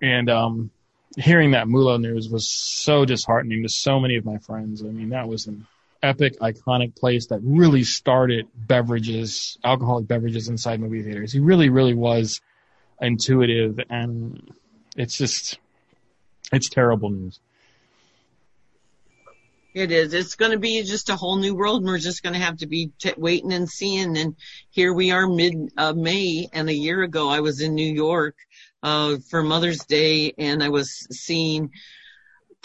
and um, hearing that moolah news was so disheartening to so many of my friends. I mean, that was an epic, iconic place that really started beverages, alcoholic beverages inside movie theaters. He really, really was intuitive, and it's just, it's terrible news. It is. It's going to be just a whole new world, and we're just going to have to be t- waiting and seeing. And here we are, mid uh, May, and a year ago I was in New York uh, for Mother's Day, and I was seeing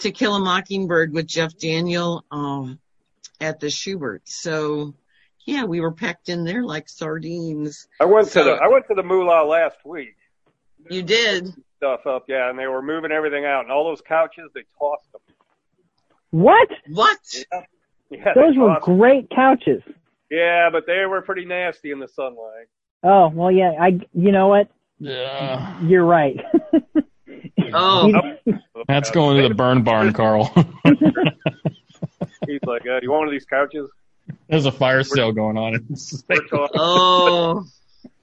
To Kill a Mockingbird with Jeff Daniel um, at the Shubert. So, yeah, we were packed in there like sardines. I went to the I went to the Moolah last week. You did. Stuff up, yeah, and they were moving everything out, and all those couches they tossed them. What? What? Yeah, yeah Those were tossed great couches. Yeah, but they were pretty nasty in the sunlight. Oh well, yeah. I. You know what? Yeah. You're right. Oh. That's going to the burn barn, Carl. He's like, uh, "You want one of these couches?" There's a fire sale going on. It's We're talking. Oh.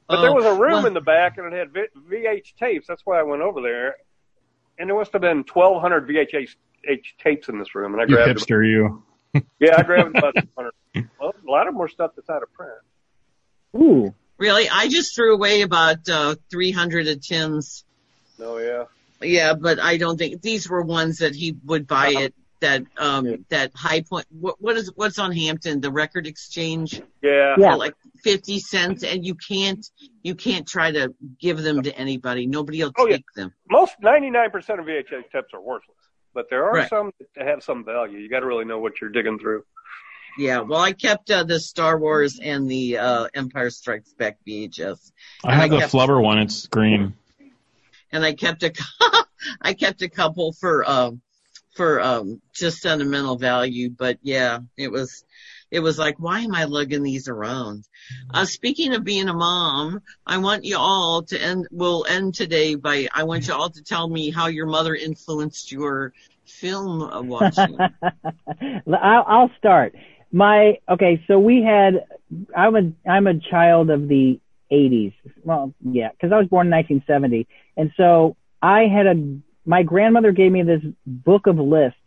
But there Oh. was a room Well, in the back, and it had V- VH tapes. That's why I went over there, and there must have been 1,200 VHS H tapes in this room, and I grabbed you grabbed them. hipster, you. Yeah, I grabbed about 100. Well, a lot of more stuff that's out of print. Ooh. Really? I just threw away about uh, 300 of Tim's. No, yeah. Yeah, but I don't think these were ones that he would buy Uh-huh. at that um Yeah. that high point. What what is what's on Hampton? The Record Exchange Yeah. Yeah. like 50 cents, and you can't you can't try to give them to anybody. Nobody will Oh, yeah. take them. Most 99% of VHS tapes are worthless, but there are Right. some that have some value. You got to really know what you're digging through. Yeah. Well, I kept uh, the Star Wars and the uh Empire Strikes Back VHS. I have I the kept- flubber one. It's green. and I kept a I kept a couple for um for um just sentimental value, but yeah, it was it was like why am I lugging these around? Uh speaking of being a mom, I want you all to end we'll end today by I want you all to tell me how your mother influenced your film watching. I'll, I'll start. my okay, so we had I'm a I'm a child of the 80s. Well, yeah, because I was born in 1970, and so I had a my grandmother gave me this book of lists,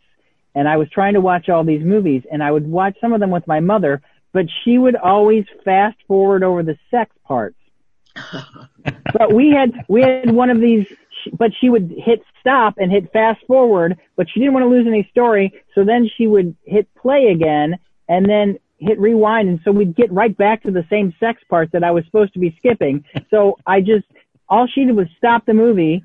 and I was trying to watch all these movies, and I would watch some of them with my mother, but she would always fast forward over the sex parts. but we had we had one of these but she would hit stop and hit fast forward, but she didn't want to lose any story. So then she would hit play again and then hit rewind. And so we'd get right back to the same sex part that I was supposed to be skipping. So I just, all she did was stop the movie,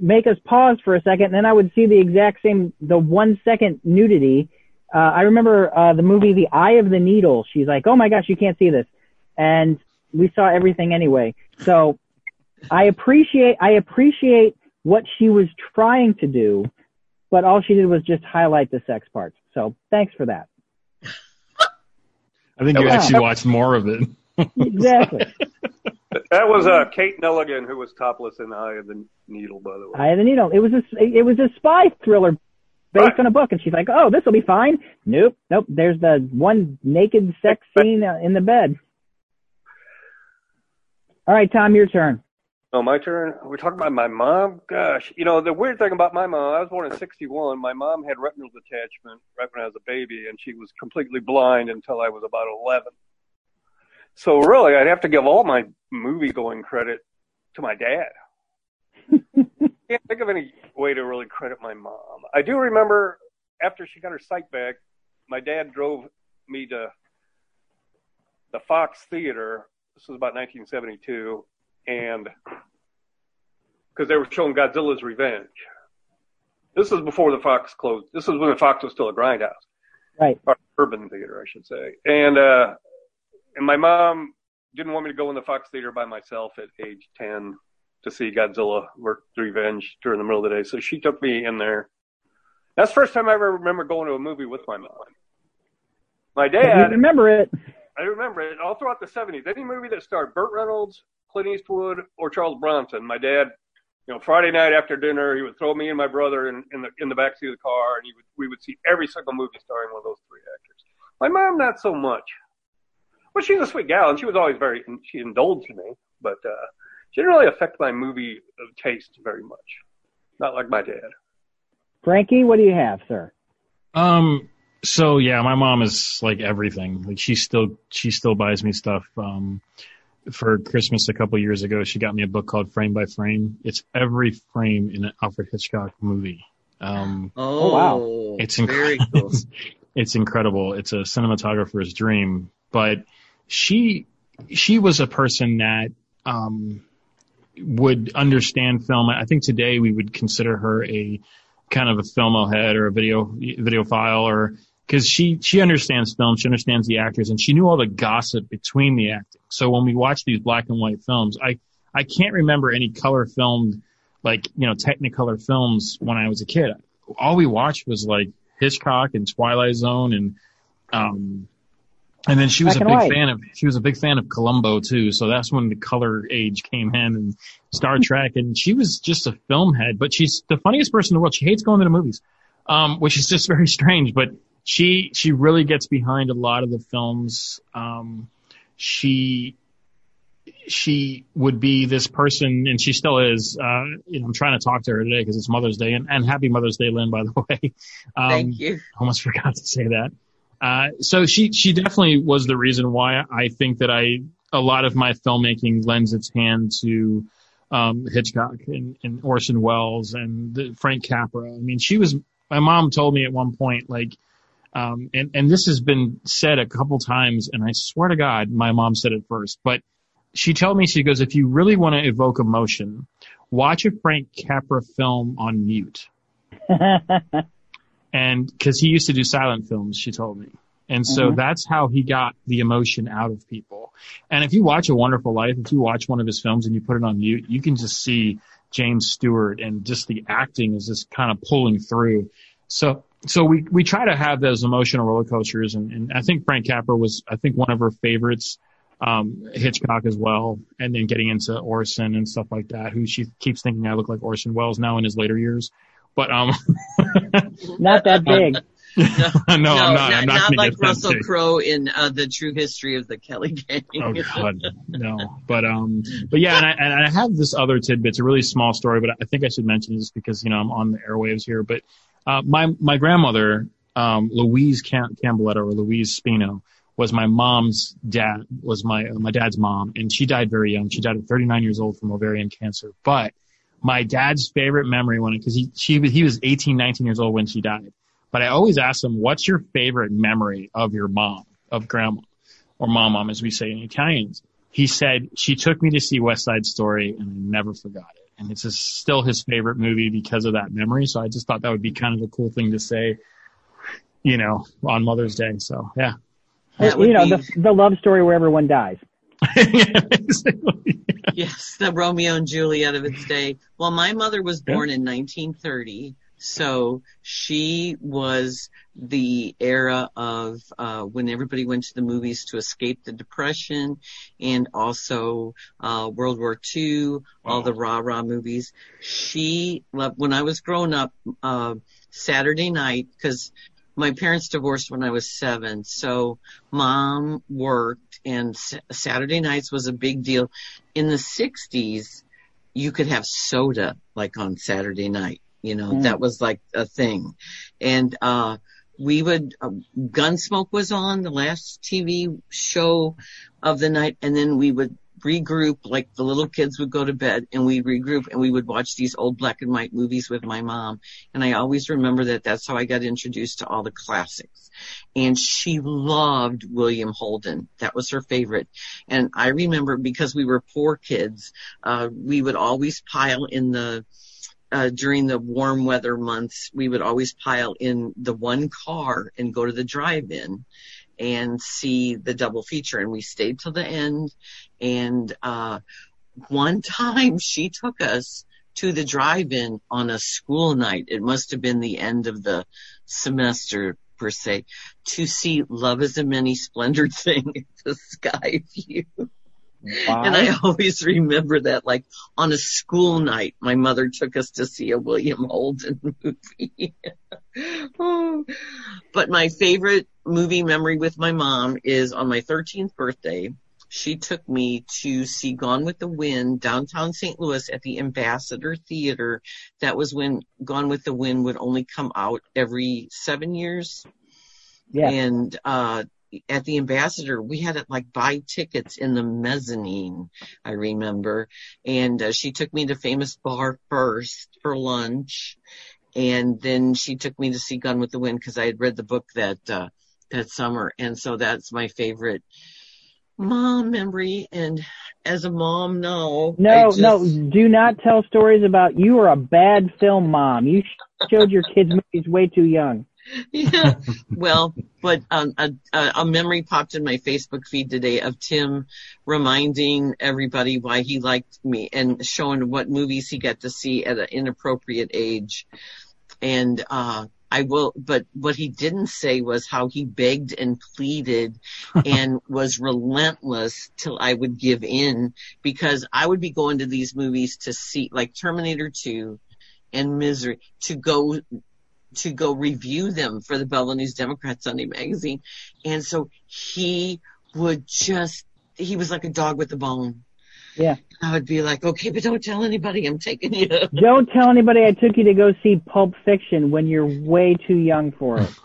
make us pause for a second, and then I would see the exact same, the one second nudity. Uh, I remember, uh, the movie The Eye of the Needle. She's like, oh my gosh, you can't see this. And we saw everything anyway. So I appreciate I appreciate what she was trying to do, but all she did was just highlight the sex parts. So thanks for that. I think you actually watched more of it. exactly. That was uh, Kate Nelligan who was topless in Eye of the Needle, by the way. Eye of the Needle. It was a it was a spy thriller based right. on a book, and she's like, "Oh, this will be fine." Nope, nope. There's the one naked sex scene in the bed. All right, Tom, your turn. Oh, my turn. We're talking about my mom. Gosh, you know the weird thing about my mom. I was born in '61. My mom had retinal detachment right when I was a baby, and she was completely blind until I was about 11. So really, I'd have to give all my movie going credit to my dad. Can't think of any way to really credit my mom. I do remember after she got her sight back, my dad drove me to the Fox Theater. This was about 1972 and because they were showing Godzilla's Revenge. This is before the Fox closed. This is when the Fox was still a grindhouse, right? Or urban theater, I should say. And uh, and my mom didn't want me to go in the Fox theater by myself at age ten to see Godzilla work Revenge during the middle of the day. So she took me in there. That's the first time I ever remember going to a movie with my mom. My dad. You remember it. I remember it all throughout the 70s. Any movie that starred Burt Reynolds, Clint Eastwood or Charles Bronson. My dad, you know, Friday night after dinner, he would throw me and my brother in, in the in the backseat of the car, and he would we would see every single movie starring one of those three actors. My mom, not so much. Well, she's a sweet gal, and she was always very she indulged me, but uh, she didn't really affect my movie taste very much. Not like my dad. Frankie, what do you have, sir? Um. So yeah, my mom is like everything. Like she still she still buys me stuff. Um for Christmas a couple years ago, she got me a book called Frame by Frame. It's every frame in an Alfred Hitchcock movie. Um, oh, wow. It's incredible. Cool. it's, it's incredible. It's a cinematographer's dream, but she, she was a person that, um, would understand film. I think today we would consider her a kind of a filmo head or a video, videophile or, because she she understands film, she understands the actors, and she knew all the gossip between the acting. So when we watch these black and white films, I I can't remember any color filmed like you know Technicolor films when I was a kid. All we watched was like Hitchcock and Twilight Zone and um and then she was black a big white. fan of she was a big fan of Columbo too. So that's when the color age came in and Star Trek and she was just a film head. But she's the funniest person in the world. She hates going to the movies. Um, which is just very strange, but she she really gets behind a lot of the films. Um, she she would be this person, and she still is. Uh, you know, I'm trying to talk to her today because it's Mother's Day, and, and Happy Mother's Day, Lynn, by the way. Um, Thank you. Almost forgot to say that. Uh, so she she definitely was the reason why I think that I a lot of my filmmaking lends its hand to um, Hitchcock and, and Orson Welles and the, Frank Capra. I mean, she was. My mom told me at one point, like, um, and, and this has been said a couple times, and I swear to God, my mom said it first, but she told me, she goes, if you really want to evoke emotion, watch a Frank Capra film on mute. and cause he used to do silent films, she told me. And so mm-hmm. that's how he got the emotion out of people. And if you watch A Wonderful Life, if you watch one of his films and you put it on mute, you can just see James Stewart and just the acting is just kind of pulling through. So so we we try to have those emotional roller coasters, and, and I think Frank Capra was I think one of her favorites. Um, Hitchcock as well, and then getting into Orson and stuff like that. Who she keeps thinking I look like Orson Welles now in his later years, but um, not that big. no, I'm not. I'm not, not like Russell. Crowe in uh, the True History of the Kelly Gang. Oh God, no. But um, but yeah, and I, and I have this other tidbit. It's a really small story, but I think I should mention this because you know I'm on the airwaves here. But uh, my my grandmother, um, Louise Cam- Campbelletta or Louise Spino, was my mom's dad. Was my uh, my dad's mom, and she died very young. She died at 39 years old from ovarian cancer. But my dad's favorite memory when because he she was- he was 18, 19 years old when she died. But I always ask him, "What's your favorite memory of your mom, of grandma?" or mom mom as we say in Italians. He said she took me to see West Side Story and I never forgot it. And it's just still his favorite movie because of that memory. So I just thought that would be kind of a cool thing to say, you know, on Mother's Day. So yeah. That you know, be- the, the love story where everyone dies. Basically. Yes, the Romeo and Juliet of its day. Well, my mother was Yeah. born in 1930, so she was the era of uh, when everybody went to the movies to escape the Depression, and also uh, World War II, all the rah rah movies. She loved when I was growing up. Uh, Saturday night, because my parents divorced when I was seven, so mom worked, and Saturday nights was a big deal in the 60s, you could have soda like on Saturday night. You know, Mm. that was like a thing. And, uh, we would, uh, Gunsmoke was on the last TV show of the night and then we would regroup, like the little kids would go to bed and we'd regroup and we would watch these old black and white movies with my mom. And I always remember that that's how I got introduced to all the classics. And she loved William Holden. That was her favorite. And I remember because we were poor kids, uh, we would always pile in the, uh, during the warm weather months, we would always pile in the one car and go to the drive-in and see the double feature. And we stayed till the end. And, uh, one time she took us to the drive-in on a school night. It must have been the end of the semester per se to see Love is a Many Splendored Thing, the sky view. Wow. And I always remember that, like on a school night, my mother took us to see a William Holden movie. oh. But my favorite movie memory with my mom is on my 13th birthday. She took me to see Gone with the Wind downtown St. Louis at the Ambassador Theater. That was when Gone with the Wind would only come out every seven years. yeah. And uh at the ambassador, we had to like buy tickets in the mezzanine, I remember. And uh, she took me to Famous-Barr first for lunch. And then she took me to see Gone with the Wind because I had read the book that, uh, that summer. And so that's my favorite mom memory. And as a mom, no. No, just- no, do not tell stories about you are a bad film mom. You showed your kids movies way too young. yeah. Well, but um, a, a, a memory popped in my Facebook feed today of Tim reminding everybody why he liked me and showing what movies he got to see at an inappropriate age. And uh, I will, but what he didn't say was how he begged and pleaded and was relentless till I would give in because I would be going to these movies to see, like Terminator 2 and Misery, to go to go review them for the Belleville News Democrat Sunday magazine. And so he would just, he was like a dog with a bone. Yeah. I would be like, okay, but don't tell anybody I'm taking you. Don't tell anybody I took you to go see Pulp Fiction when you're way too young for it.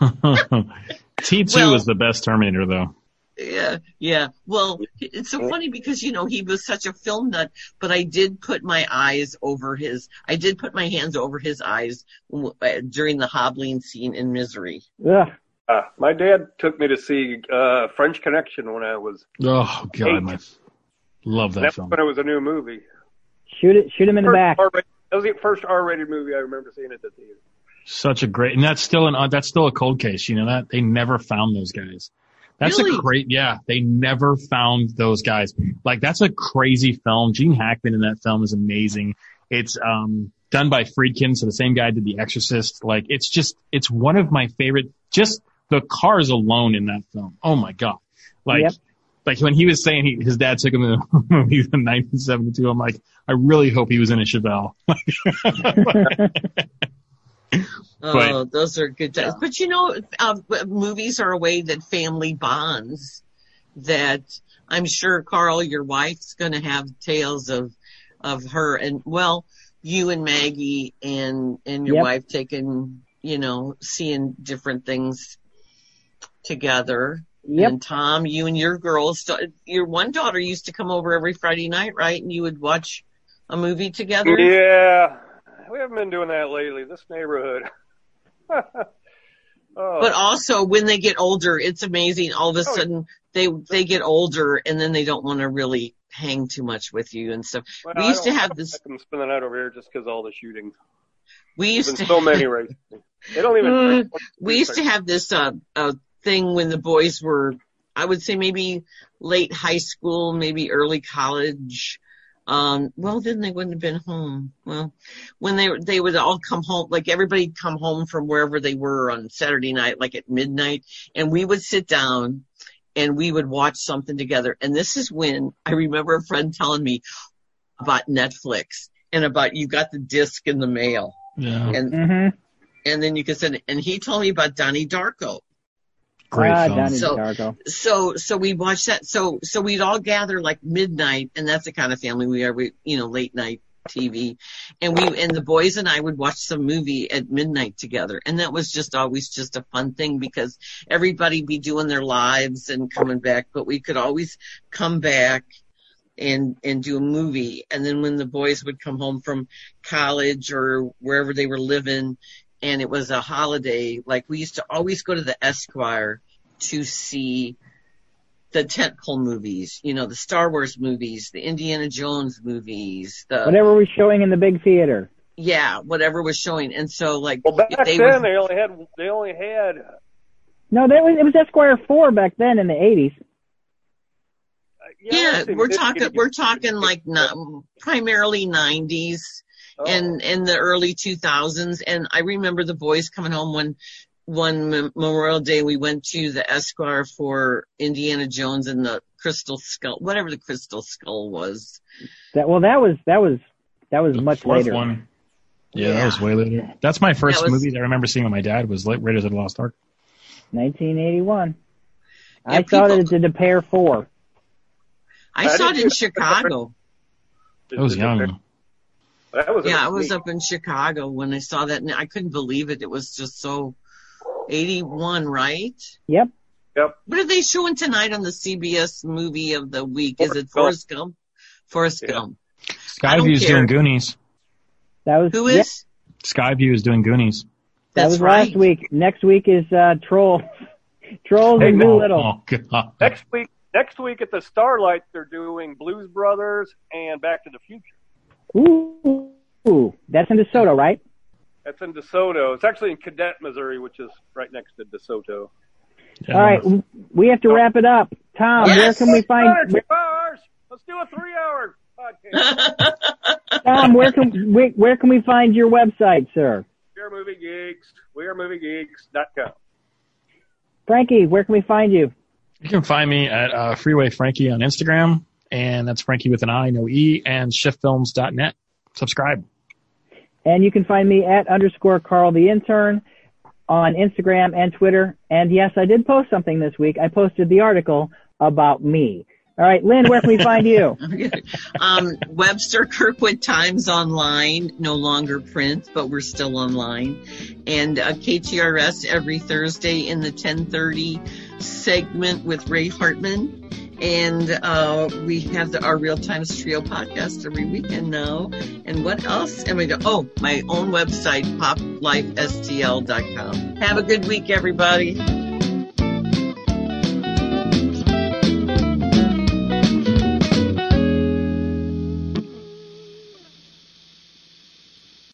T2 Well- is the best Terminator though. Yeah, yeah. Well, it's so funny because, you know, he was such a film nut, but I did put my eyes over his, I did put my hands over his eyes uh, during the hobbling scene in Misery. Yeah. Uh, my dad took me to see uh, French Connection when I was Oh God, Eight. my love that that's film. when it was a new movie. Shoot it, shoot him in the back. R-rated- that was the first R-rated movie I remember seeing at the theater. Such a great, and that's still an uh, that's still a cold case. You know that they never found those guys. That's Really? a great, yeah. They never found those guys. Like that's a crazy film. Gene Hackman in that film is amazing. It's um done by Friedkin, so the same guy did The Exorcist. Like it's just it's one of my favorite. Just the cars alone in that film. Oh my god! Like Yep. Like when he was saying he, his dad took him to the movies in 1972. I'm like, I really hope he was in a Chevelle. Oh, those are good times. But you know, uh, movies are a way that family bonds. That I'm sure Carl, your wife's going to have tales of of her and well, you and Maggie and and your Yep. wife taking, you know, seeing different things together. Yep. And Tom, you and your girls, your one daughter used to come over every Friday night, right? And you would watch a movie together. Yeah, we haven't been doing that lately. This neighborhood. oh, But also when they get older, it's amazing. All of a Oh. sudden they, they get older and then they don't want to really hang too much with you and stuff. well, we used to don't have this, like them spend the night over here just because all the shootings. we There's used been to, so many races. They don't even. Mm, we used to have this, uh, uh, thing when the boys were, I would say maybe late high school, maybe early college. Um, well, then they wouldn't have been home. Well, when they they would all come home, like everybody come home from wherever they were on Saturday night, like at midnight, and we would sit down and we would watch something together. And this is when I remember a friend telling me about Netflix and about you got the disc in the mail Yeah. and, hmm and then you could send it. And he told me about Donnie Darko. Great ah, film. Donnie So- Darko. so so we watched that. So so we'd all gather like midnight and that's the kind of family we are. We you know late night tv and we and the boys and i would watch some movie at midnight together. And that was just always just a fun thing because everybody be doing their lives and coming back. But we could always come back and and do a movie. And then when the boys would come home from college or wherever they were living and it was a holiday like we used to always go to the esquire to see the tentpole movies, you know, the Star Wars movies, the Indiana Jones movies, the Whatever was showing in the big theater. yeah, whatever was showing. And so like Well, back they then were, they only had they only had No, that was it was Esquire four back then in the eighties. uh, yeah, let's we're talking we're talking like not, primarily 90s Oh. and in the early 2000s. And I remember the boys coming home when one Memorial Day we went to the Esquire for Indiana Jones and the Crystal Skull, whatever the Crystal Skull was. That well, that was that was that was The much later. one. Yeah, Yeah. that was way later. That's my first That was- movie that I remember seeing with my dad was like Raiders of the Lost Ark. 1981. Yeah, I saw it at the Pair Four. I I saw it in. Chicago. I was young. That was Yeah, I was neat. up in Chicago when I saw that and I couldn't believe it. It was just so 81, right? Yep. Yep. What are they showing tonight on the CBS movie of the week? Is it Forrest Forrest Gump? Forrest Yeah. Gump. I don't Skyview's doing Goonies. That was who is? yeah. Skyview is doing Goonies. that was right. last week. Next week is uh Trolls. Trolls and oh, Dolittle. oh, Next week, next week at the Starlight, they're doing Blues Brothers and Back to the Future. Ooh, ooh, that's in DeSoto, right? That's in DeSoto. It's actually in Cadet, Missouri, which is right next to DeSoto. Yeah. All right, we have to wrap it up. Tom, Yes. where can we find Two hours. Let's do a three-hour podcast. Tom? Where can we, where can we find your website, sir? we are movie geeks. We are movie geeks.com. Frankie, where can we find you? You can find me at uh, Freeway Frankie on Instagram, and that's Frankie with an I, no E, and shiftfilms.net. Subscribe. And you can find me at underscore Carl the intern on Instagram and Twitter. And yes, I did post something this week. I posted the article about me. All right, Lynn, where can we find you? um, Webster Kirkwood Times Online, no longer print, but we're still online. And uh, KTRS every Thursday in the 1030 segment with Ray Hartman. And uh, we have the, our Reel Times Trio podcast every weekend now. And what else am I doing? Oh, my own website, poplifestl.com. Have a good week, everybody.